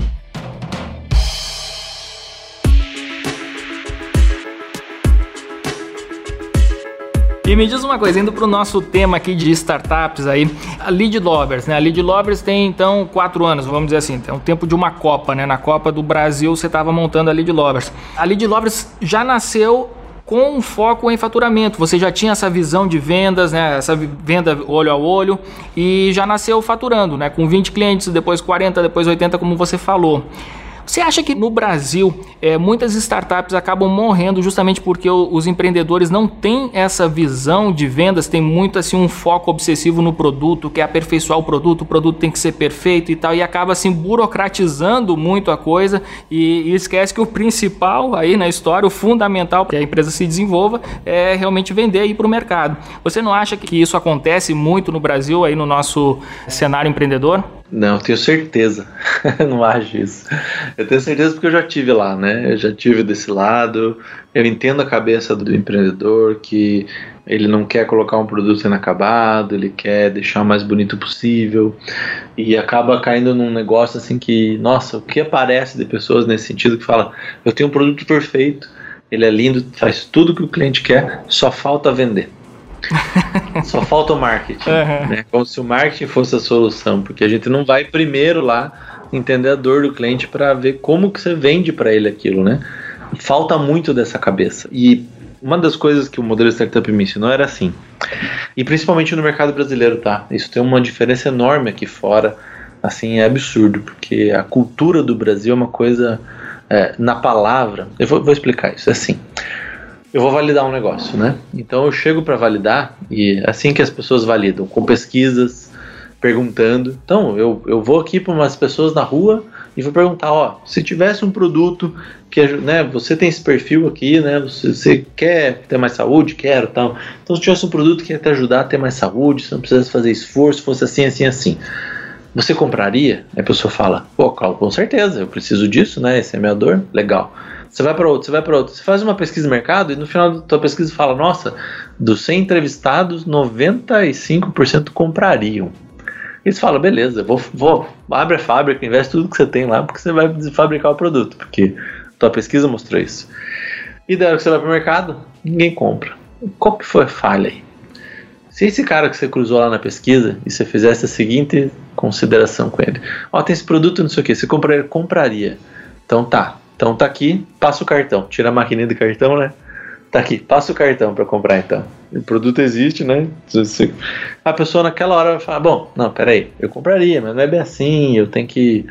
E me diz uma coisa, indo para o nosso tema aqui de startups aí, a Lead Lovers, né? A Lead Lovers tem então quatro anos, vamos dizer assim, é um tempo de uma Copa, né? Na Copa do Brasil você estava montando a Lead Lovers. A Lead Lovers já nasceu com um foco em faturamento. Você já tinha essa visão de vendas, né? Essa venda olho a olho e já nasceu faturando, né? Com 20 clientes, depois 40, depois 80, como você falou. Você acha que no Brasil é, muitas startups acabam morrendo justamente porque os empreendedores não têm essa visão de vendas, tem muito assim um foco obsessivo no produto, quer aperfeiçoar o produto, o produto tem que ser perfeito e tal, e acaba assim burocratizando muito a coisa e, e esquece que o principal aí na história, o fundamental para que a empresa se desenvolva é realmente vender aí para o mercado. Você não acha que isso acontece muito no Brasil aí no nosso cenário empreendedor? Não, tenho certeza. não acho isso. Eu tenho certeza porque eu já tive lá, né? Eu já tive desse lado. Eu entendo a cabeça do empreendedor que ele não quer colocar um produto inacabado, ele quer deixar o mais bonito possível e acaba caindo num negócio assim que, nossa, o que aparece de pessoas nesse sentido que fala, eu tenho um produto perfeito, ele é lindo, faz tudo que o cliente quer, só falta vender. Só falta o marketing. Uhum. Né? Como se o marketing fosse a solução, porque a gente não vai primeiro lá entender a dor do cliente para ver como que você vende para ele aquilo, né? Falta muito dessa cabeça. E uma das coisas que o modelo startup me ensinou era assim, e principalmente no mercado brasileiro, tá? Isso tem uma diferença enorme aqui fora, assim, é absurdo, porque a cultura do Brasil é uma coisa, é, na palavra, eu vou, vou explicar isso, é assim, eu vou validar um negócio, né? Então eu chego para validar e é assim que as pessoas validam, com pesquisas, perguntando. Então eu, eu vou aqui para umas pessoas na rua e vou perguntar, ó, se tivesse um produto que, né, você tem esse perfil aqui, né, você, você quer ter mais saúde, quero, tal. Então se tivesse um produto que ia te ajudar a ter mais saúde, você não precisasse fazer esforço, fosse assim, assim, assim. Você compraria? A pessoa fala, pô, Carl, com certeza, eu preciso disso, né? Esse é minha dor, legal. Você vai para outro, você vai para outro. Você faz uma pesquisa de mercado e no final da tua pesquisa fala: nossa, dos 100 entrevistados, 95% comprariam. Eles falam: beleza, vou, vou, abre a fábrica, investe tudo que você tem lá, porque você vai fabricar o produto, porque tua pesquisa mostrou isso. E daí que você vai para o mercado, ninguém compra. Qual que foi a falha aí? Se esse cara que você cruzou lá na pesquisa e você fizesse a seguinte consideração com ele: Ó, oh, tem esse produto, não sei o que, você compraria, compraria. Então tá, então tá aqui, passa o cartão. Tira a maquininha do cartão, né? Tá aqui, passa o cartão para comprar então. O produto existe, né? A pessoa naquela hora vai falar: Bom, não, peraí, eu compraria, mas não é bem assim. Eu tenho que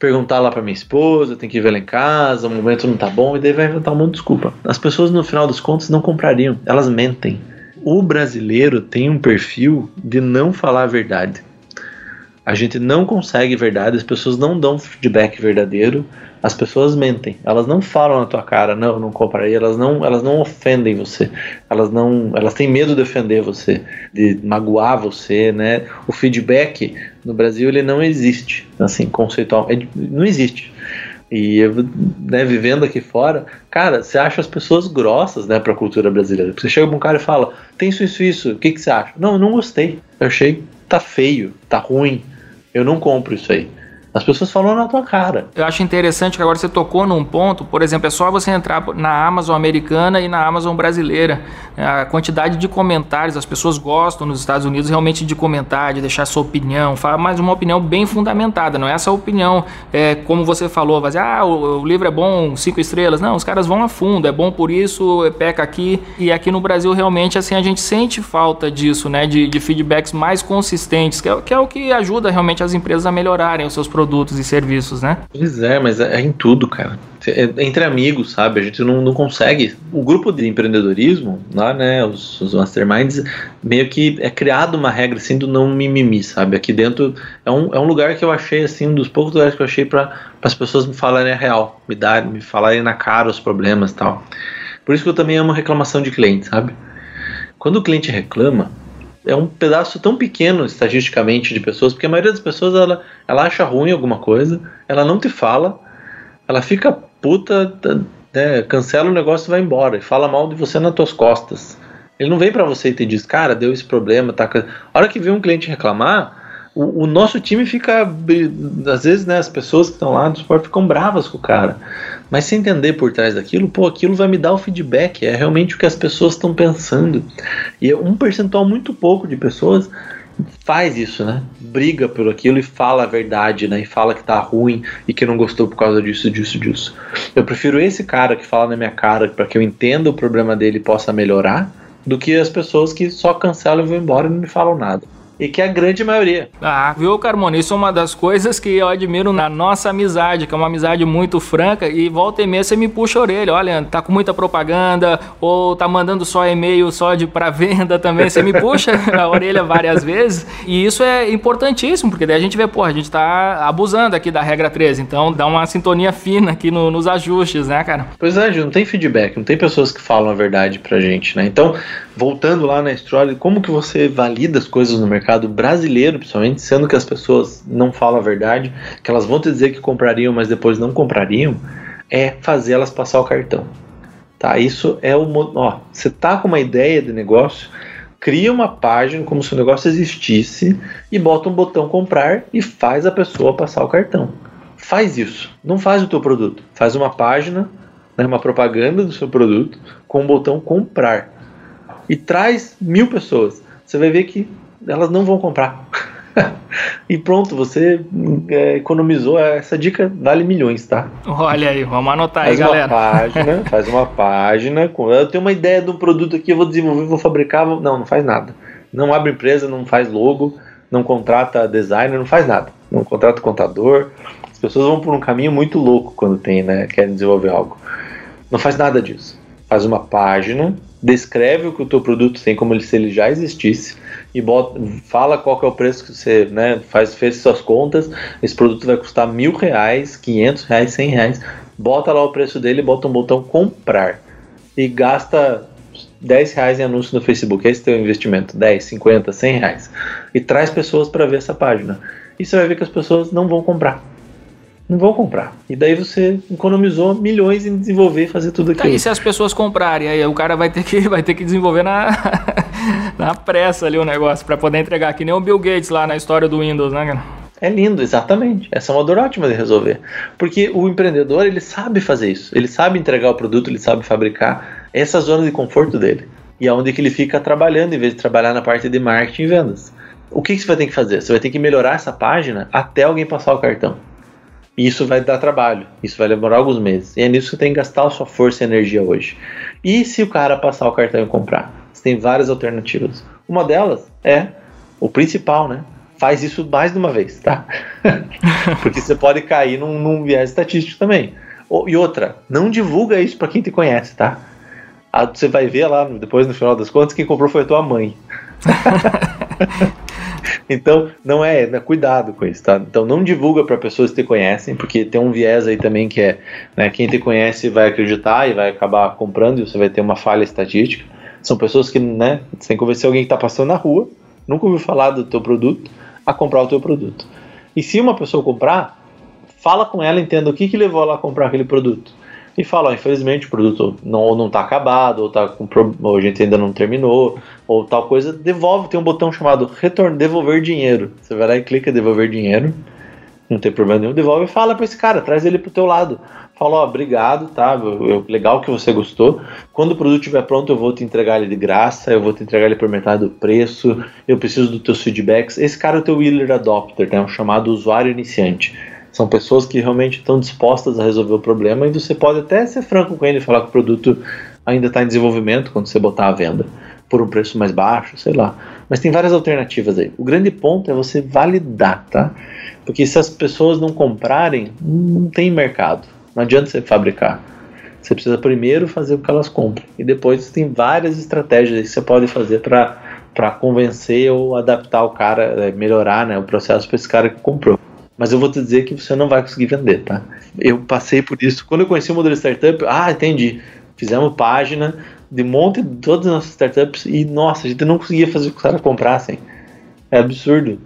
perguntar lá para minha esposa, tenho que ver lá em casa, o momento não tá bom, e daí vai inventar um monte de desculpa. As pessoas no final dos contos não comprariam, elas mentem. O brasileiro tem um perfil de não falar a verdade. A gente não consegue verdade, as pessoas não dão feedback verdadeiro as pessoas mentem, elas não falam na tua cara, não, não compraria, elas não, elas não ofendem você, elas não, elas têm medo de ofender você, de magoar você, né? O feedback no Brasil ele não existe, assim, conceitual, não existe. E eu, né, vivendo aqui fora, cara, você acha as pessoas grossas, né, pra cultura brasileira. Você chega pra um cara e fala, tem isso, isso, isso, o que, que você acha? Não, eu não gostei. Eu achei tá feio, tá ruim. Eu não compro isso aí. As pessoas falam na tua cara. Eu acho interessante que agora você tocou num ponto, por exemplo, é só você entrar na Amazon americana e na Amazon brasileira. A quantidade de comentários, as pessoas gostam nos Estados Unidos realmente de comentar, de deixar sua opinião, falar mais uma opinião bem fundamentada, não é essa opinião, é, como você falou, vai dizer, ah, o, o, livro é bom, cinco estrelas. Não, os caras vão a fundo, é bom por isso, é peca aqui. E aqui no Brasil, realmente, assim, a gente sente falta disso, né, de, de feedbacks mais consistentes, que é, que é o que ajuda realmente as empresas a melhorarem os seus produtos produtos e serviços, né? Pois é, mas é, em tudo, cara. É, entre amigos, sabe? A gente não, não consegue. O grupo de empreendedorismo, lá, né? Os, os masterminds, meio que é criado uma regra assim do não mimimi, sabe? Aqui dentro é um, é um lugar que eu achei, assim, um dos poucos lugares que eu achei para as pessoas me falarem a real, me darem, me falarem na cara os problemas e tal. Por isso que eu também amo reclamação de cliente, sabe? Quando o cliente reclama, é um pedaço tão pequeno estatisticamente de pessoas, porque a maioria das pessoas ela, ela acha ruim alguma coisa, ela não te fala, ela fica puta, né, cancela o negócio e vai embora, e fala mal de você nas tuas costas. Ele não vem para você e te diz, cara, deu esse problema, tá. A hora que vem um cliente reclamar, o, o, nosso time fica, às vezes, né, as pessoas que estão lá do suporte ficam bravas com o cara. Mas se entender por trás daquilo, pô, aquilo vai me dar o feedback, é realmente o que as pessoas estão pensando. E é um percentual muito pouco de pessoas faz isso, né? Briga por aquilo e fala a verdade, né? E fala que tá ruim e que não gostou por causa disso, disso, disso. Eu prefiro esse cara que fala na minha cara para que eu entenda o problema dele e possa melhorar, do que as pessoas que só cancelam e vão embora e não me falam nada e que é a grande maioria. Ah, viu, Carmona? Isso é uma das coisas que eu admiro na nossa amizade, que é uma amizade muito franca e volta e meia você me puxa a orelha. Olha, tá com muita propaganda ou tá mandando só e-mail só de para venda também. Você me puxa a orelha várias vezes e isso é importantíssimo, porque daí a gente vê, pô, a gente tá abusando aqui da regra 13, então dá uma sintonia fina aqui no, nos ajustes, né, cara? Pois é, não tem feedback, não tem pessoas que falam a verdade pra gente, né? Então, voltando lá na história, como que você valida as coisas no mercado brasileiro, principalmente, sendo que as pessoas não falam a verdade, que elas vão te dizer que comprariam, mas depois não comprariam, é fazer elas passar o cartão. Tá? Isso é o ó, você tá com uma ideia de negócio, cria uma página como se o negócio existisse e bota um botão comprar e faz a pessoa passar o cartão. Faz isso. Não faz o teu produto. Faz uma página, né, uma propaganda do seu produto com o botão comprar e traz mil pessoas, você vai ver que elas não vão comprar. e pronto, você é, economizou. Essa dica vale milhões, tá? Olha aí, vamos anotar faz aí, galera. Uma página, faz uma página. Eu tenho uma ideia de um produto aqui, eu vou desenvolver, vou fabricar. Vou... Não, não faz nada. Não abre empresa, não faz logo, não contrata designer, não faz nada. Não contrata contador. As pessoas vão por um caminho muito louco quando tem, né? Querem desenvolver algo. Não faz nada disso. Faz uma página descreve o que o teu produto tem como se ele já existisse e bota, fala qual que é o preço que você né, faz, fez suas contas, esse produto vai custar mil reais, quinhentos reais, cem reais, bota lá o preço dele, bota um botão comprar e gasta 10 reais em anúncio no Facebook, esse é teu investimento, 10, 50, 100 reais. E traz pessoas para ver essa página. E você vai ver que as pessoas não vão comprar não vão comprar. E daí você economizou milhões em desenvolver e fazer tudo aquilo. Tá, e se as pessoas comprarem, aí o cara vai ter que, vai ter que desenvolver na, na pressa ali o negócio para poder entregar, que nem o Bill Gates lá na história do Windows, né, cara? É lindo, exatamente. Essa é uma dor ótima de resolver. Porque o empreendedor, ele sabe fazer isso. Ele sabe entregar o produto, ele sabe fabricar. Essa zona de conforto dele. E é onde que ele fica trabalhando, em vez de trabalhar na parte de marketing e vendas. O que, que você vai ter que fazer? Você vai ter que melhorar essa página até alguém passar o cartão. E isso vai dar trabalho, isso vai demorar alguns meses. E é nisso que você tem que gastar a sua força e energia hoje. E se o cara passar o cartão e comprar? Você tem várias alternativas. Uma delas é o principal, né? Faz isso mais de uma vez, tá? Porque você pode cair num, num viés estatístico também. E outra, não divulga isso para quem te conhece, tá? Você vai ver lá depois no final das contas quem comprou foi a tua mãe. Então, não é, né, cuidado com isso, tá? Então, não divulga para pessoas que te conhecem, porque tem um viés aí também que é, né, quem te conhece vai acreditar e vai acabar comprando e você vai ter uma falha estatística. São pessoas que, né, tem que convencer alguém que está passando na rua, nunca ouviu falar do teu produto, a comprar o teu produto. E se uma pessoa comprar, fala com ela, entenda o que, que levou ela a comprar aquele produto e fala, ó, infelizmente o produto não, ou não está acabado, ou, tá com, ou a gente ainda não terminou, ou tal coisa, devolve, tem um botão chamado retorno, devolver dinheiro. Você vai lá e clica devolver dinheiro, não tem problema nenhum, devolve e fala para esse cara, traz ele pro teu lado. Fala, ó, obrigado, tá? Eu, legal que você gostou. Quando o produto estiver pronto, eu vou te entregar ele de graça, eu vou te entregar ele por metade do preço, eu preciso dos teus feedbacks. Esse cara é o teu early adopter, né? Um chamado usuário iniciante. São pessoas que realmente estão dispostas a resolver o problema e você pode até ser franco com ele e falar que o produto ainda está em desenvolvimento quando você botar à venda por um preço mais baixo, sei lá. Mas tem várias alternativas aí. O grande ponto é você validar, tá? Porque se as pessoas não comprarem, não tem mercado. Não adianta você fabricar. Você precisa primeiro fazer o que elas comprem. E depois tem várias estratégias que você pode fazer para convencer ou adaptar o cara, é, melhorar né, o processo para esse cara que comprou mas eu vou te dizer que você não vai conseguir vender, tá? Eu passei por isso. Quando eu conheci o modelo startup, ah, entendi. Fizemos página de um monte de todas as nossas startups e, nossa, a gente não conseguia fazer com que os caras comprassem. É absurdo.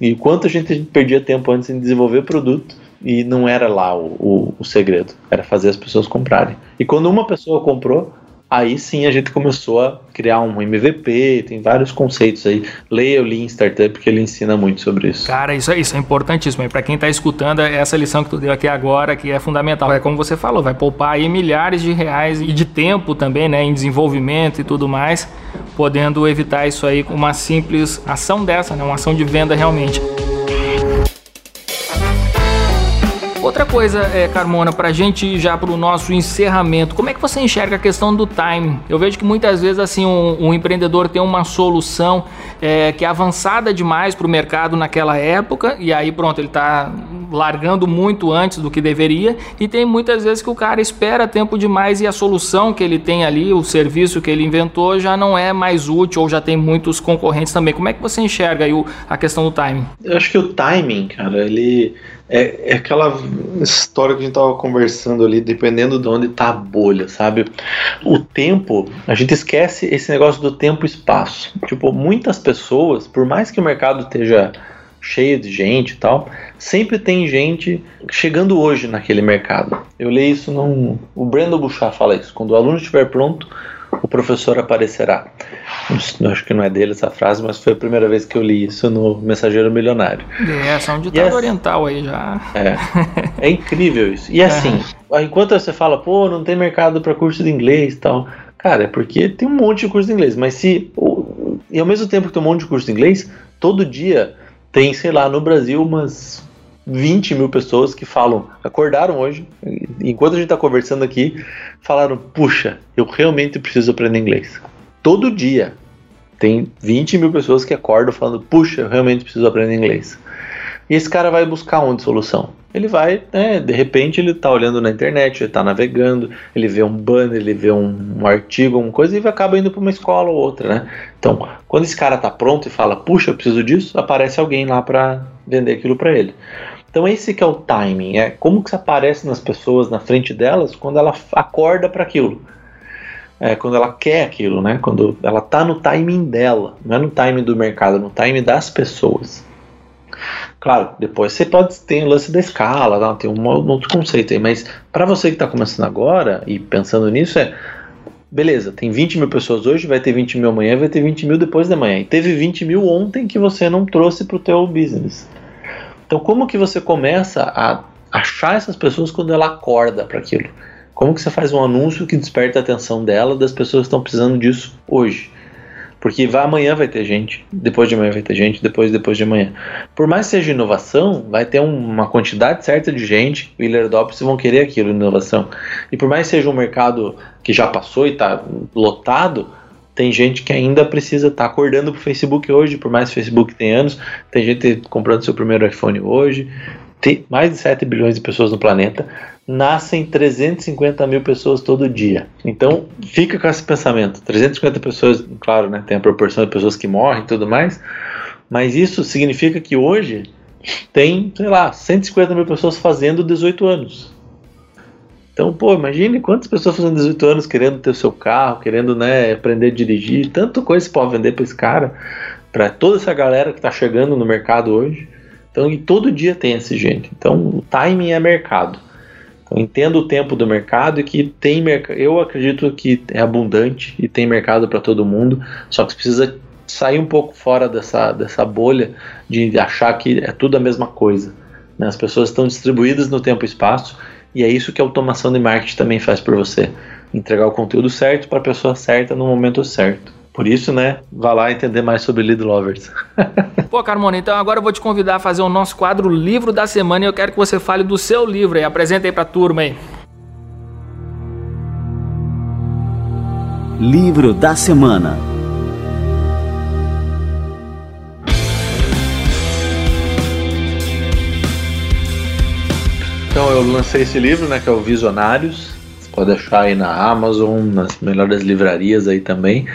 E, quanto a gente perdia tempo antes em desenvolver produto e não era lá o, o, o segredo, era fazer as pessoas comprarem. E quando uma pessoa comprou, aí sim a gente começou a criar um MVP, tem vários conceitos aí. Leia o Lean Startup que ele ensina muito sobre isso. Cara, isso, é, isso é importantíssimo. E para quem está escutando, é essa lição que tu deu aqui agora, que é fundamental. É como você falou, vai poupar aí milhares de reais e de tempo também, né, em desenvolvimento e tudo mais, podendo evitar isso aí com uma simples ação dessa, né, uma ação de venda realmente. Outra coisa, é, Carmona, para a gente já para o nosso encerramento, como é que você enxerga a questão do time? Eu vejo que muitas vezes assim um, um empreendedor tem uma solução é, que é avançada demais para o mercado naquela época e aí pronto, ele está largando muito antes do que deveria e tem muitas vezes que o cara espera tempo demais e a solução que ele tem ali, o serviço que ele inventou já não é mais útil ou já tem muitos concorrentes também. Como é que você enxerga aí o, a questão do timing? Eu acho que o timing, cara, ele é, é, aquela história que a gente tava conversando ali, dependendo de onde tá a bolha, sabe? O tempo, a gente esquece esse negócio do tempo e espaço. Tipo, muitas pessoas, por mais que o mercado esteja cheio de gente e tal, sempre tem gente chegando hoje naquele mercado. Eu leio isso num. O Brandon Bouchard fala isso. Quando o aluno estiver pronto, o professor aparecerá. Eu acho que não é dele essa frase, mas foi a primeira vez que eu li isso no Mensageiro Milionário. É, só um ditado oriental aí já. É, é incrível isso. E assim, enquanto você fala, pô, não tem mercado para curso de inglês e tal, cara, é porque tem um monte de curso de inglês, mas se. E ao mesmo tempo que tem um monte de curso de inglês, todo dia tem, sei lá, no Brasil umas 20 mil pessoas que falam, acordaram hoje, enquanto a gente está conversando aqui, falaram: puxa, eu realmente preciso aprender inglês. Todo dia tem 20 mil pessoas que acordam falando: puxa, eu realmente preciso aprender inglês. E esse cara vai buscar onde solução? Ele vai, né, de repente ele está olhando na internet, ele está navegando, ele vê um banner, ele vê um, um artigo, uma coisa e acaba indo para uma escola ou outra, né? Então, quando esse cara está pronto e fala, puxa, eu preciso disso, aparece alguém lá para vender aquilo para ele. Então esse que é o timing, é como que se aparece nas pessoas, na frente delas, quando ela acorda para aquilo. É, quando ela quer aquilo, né? Quando ela tá no timing dela, não é no timing do mercado, é no timing das pessoas. Claro, depois você pode ter o lance da escala, não, tem um, um outro conceito aí, mas para você que está começando agora e pensando nisso, é beleza, tem 20 mil pessoas hoje, vai ter 20 mil amanhã, vai ter 20 mil depois da manhã. E teve 20 mil ontem que você não trouxe para o teu business. Então, como que você começa a achar essas pessoas quando ela acorda para aquilo? Como que você faz um anúncio que desperta a atenção dela, das pessoas que estão precisando disso hoje? Porque vai, amanhã vai ter gente, depois de amanhã vai ter gente, depois depois de amanhã. Por mais que seja inovação, vai ter uma quantidade certa de gente, o adopters vão querer aquilo, inovação. E por mais que seja um mercado que já passou e está lotado, tem gente que ainda precisa estar tá acordando pro Facebook hoje, por mais que o Facebook tenha anos, tem gente comprando seu primeiro iPhone hoje, tem mais de 7 bilhões de pessoas no planeta, nascem 350 mil pessoas todo dia. Então, fica com esse pensamento. 350 pessoas, claro, né, tem a proporção de pessoas que morrem e tudo mais, mas isso significa que hoje tem, sei lá, 150 mil pessoas fazendo 18 anos. Então, pô, imagine quantas pessoas fazendo 18 anos querendo ter o seu carro, querendo né, aprender a dirigir, tanto coisa você pode vender para esse cara, para toda essa galera que está chegando no mercado hoje. Então, e todo dia tem esse gente. Então, o timing é mercado. Então, entenda o tempo do mercado e que tem mercado. Eu acredito que é abundante e tem mercado para todo mundo, só que você precisa sair um pouco fora dessa, dessa bolha de achar que é tudo a mesma coisa. Né? As pessoas estão distribuídas no tempo e espaço e é isso que a automação de marketing também faz por você. Entregar o conteúdo certo para a pessoa certa no momento certo. Por isso, né, vá lá entender mais sobre Lead Lovers. Pô, Carmona, então agora eu vou te convidar a fazer o nosso quadro Livro da Semana e eu quero que você fale do seu livro aí. Apresenta aí para a turma aí. Livro da Semana Então eu lancei esse livro, né, que é o Visionários. Pode achar aí na Amazon, nas melhores livrarias aí também.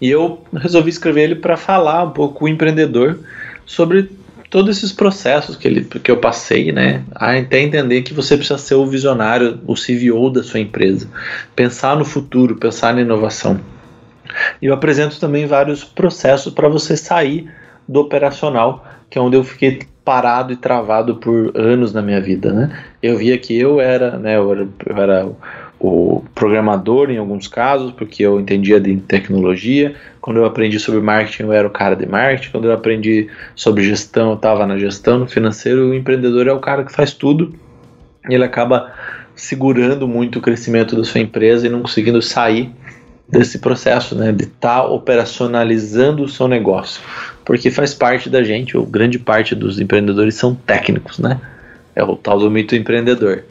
E eu resolvi escrever ele para falar um pouco o empreendedor sobre todos esses processos que, ele, que eu passei, né, até entender que você precisa ser o visionário, o CVO da sua empresa, pensar no futuro, pensar na inovação. E eu apresento também vários processos para você sair do operacional, que é onde eu fiquei parado e travado por anos na minha vida, né? Eu via que eu era, né, eu era, eu era o programador em alguns casos, porque eu entendia de tecnologia. Quando eu aprendi sobre marketing, eu era o cara de marketing. Quando eu aprendi sobre gestão, eu estava na gestão. No financeiro, o empreendedor é o cara que faz tudo. E ele acaba segurando muito o crescimento da sua empresa e não conseguindo sair desse processo, né, de estar tá operacionalizando o seu negócio, porque faz parte da gente, ou grande parte dos empreendedores são técnicos, né? É o tal do mito empreendedor.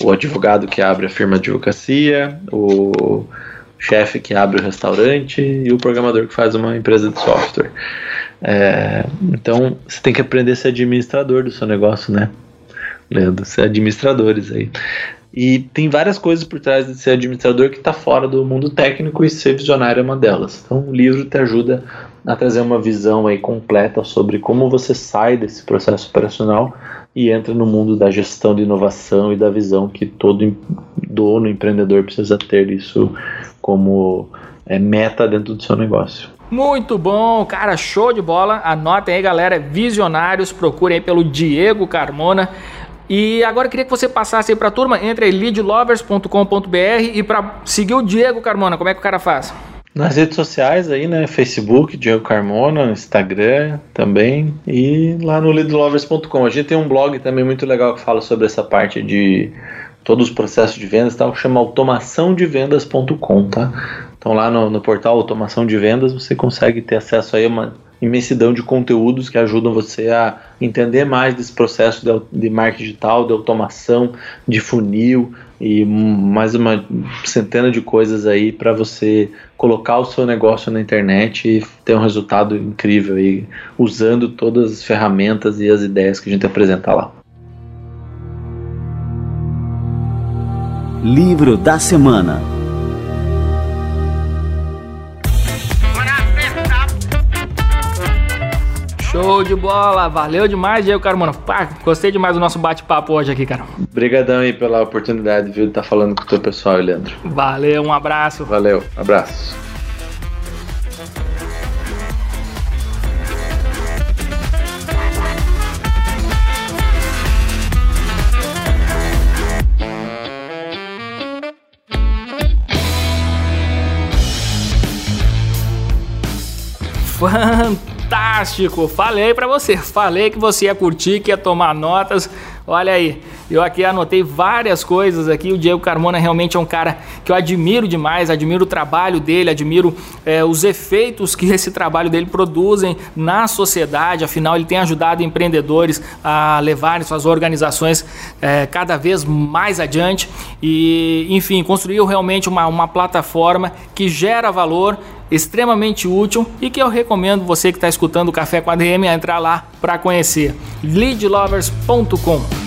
O advogado que abre a firma de advocacia, o chefe que abre o restaurante e o programador que faz uma empresa de software. É, então você tem que aprender a ser administrador do seu negócio, né? Leandro, ser administradores aí. E tem várias coisas por trás de ser administrador que está fora do mundo técnico e ser visionário é uma delas. Então o livro te ajuda a trazer uma visão aí completa sobre como você sai desse processo operacional e entra no mundo da gestão de inovação e da visão que todo dono, empreendedor precisa ter isso como é, meta dentro do seu negócio. Muito bom, cara, show de bola. Anotem aí, galera, visionários, procurem aí pelo Diego Carmona. E agora eu queria que você passasse aí para a turma, entre aí leadlovers.com.br e para seguir o Diego Carmona, como é que o cara faz? Nas redes sociais aí, né? Facebook, Diego Carmona, Instagram também. E lá no leadlovers.com. A gente tem um blog também muito legal que fala sobre essa parte de todos os processos de vendas, tá? chama automaçãodevendas.com, tá? Então lá no, no portal Automação de Vendas você consegue ter acesso aí a uma imensidão de conteúdos que ajudam você a entender mais desse processo de, de marketing digital, de automação, de funil e mais uma centena de coisas aí para você colocar o seu negócio na internet e ter um resultado incrível aí usando todas as ferramentas e as ideias que a gente apresenta lá. Livro da semana. Show de bola, valeu demais, Diego Carmona. Pá, gostei demais do nosso bate-papo hoje aqui, cara. Obrigadão aí pela oportunidade, viu, de estar falando com o teu pessoal, Leandro. Valeu, um abraço. Valeu, abraço. Fantástico! Fantástico. Falei para você, falei que você ia curtir, que ia tomar notas. Olha aí, eu aqui anotei várias coisas aqui. O Diego Carmona realmente é um cara que eu admiro demais, admiro o trabalho dele, admiro é, os efeitos que esse trabalho dele produzem na sociedade. Afinal, ele tem ajudado empreendedores a levarem suas organizações é, cada vez mais adiante e, enfim, construiu realmente uma, uma plataforma que gera valor extremamente útil e que eu recomendo você que está escutando o Café com a DM a entrar lá para conhecer. leadlovers.com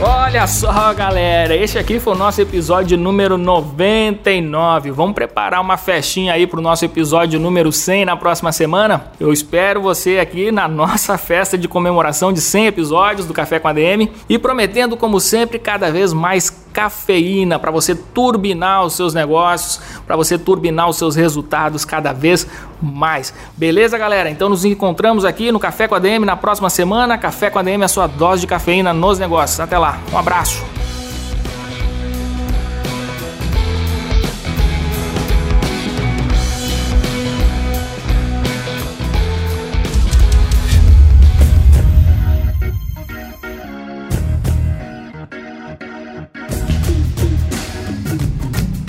Olha só, galera, este aqui foi o nosso episódio número 99. Vamos preparar uma festinha aí pro nosso episódio número 100 na próxima semana? Eu espero você aqui na nossa festa de comemoração de 100 episódios do Café com a DM e prometendo, como sempre, cada vez mais cafeína para você turbinar os seus negócios, para você turbinar os seus resultados cada vez mais. Beleza, galera? Então nos encontramos aqui no Café com a DM na próxima semana. Café com a DM é a sua dose de cafeína nos negócios. Até lá. Um abraço.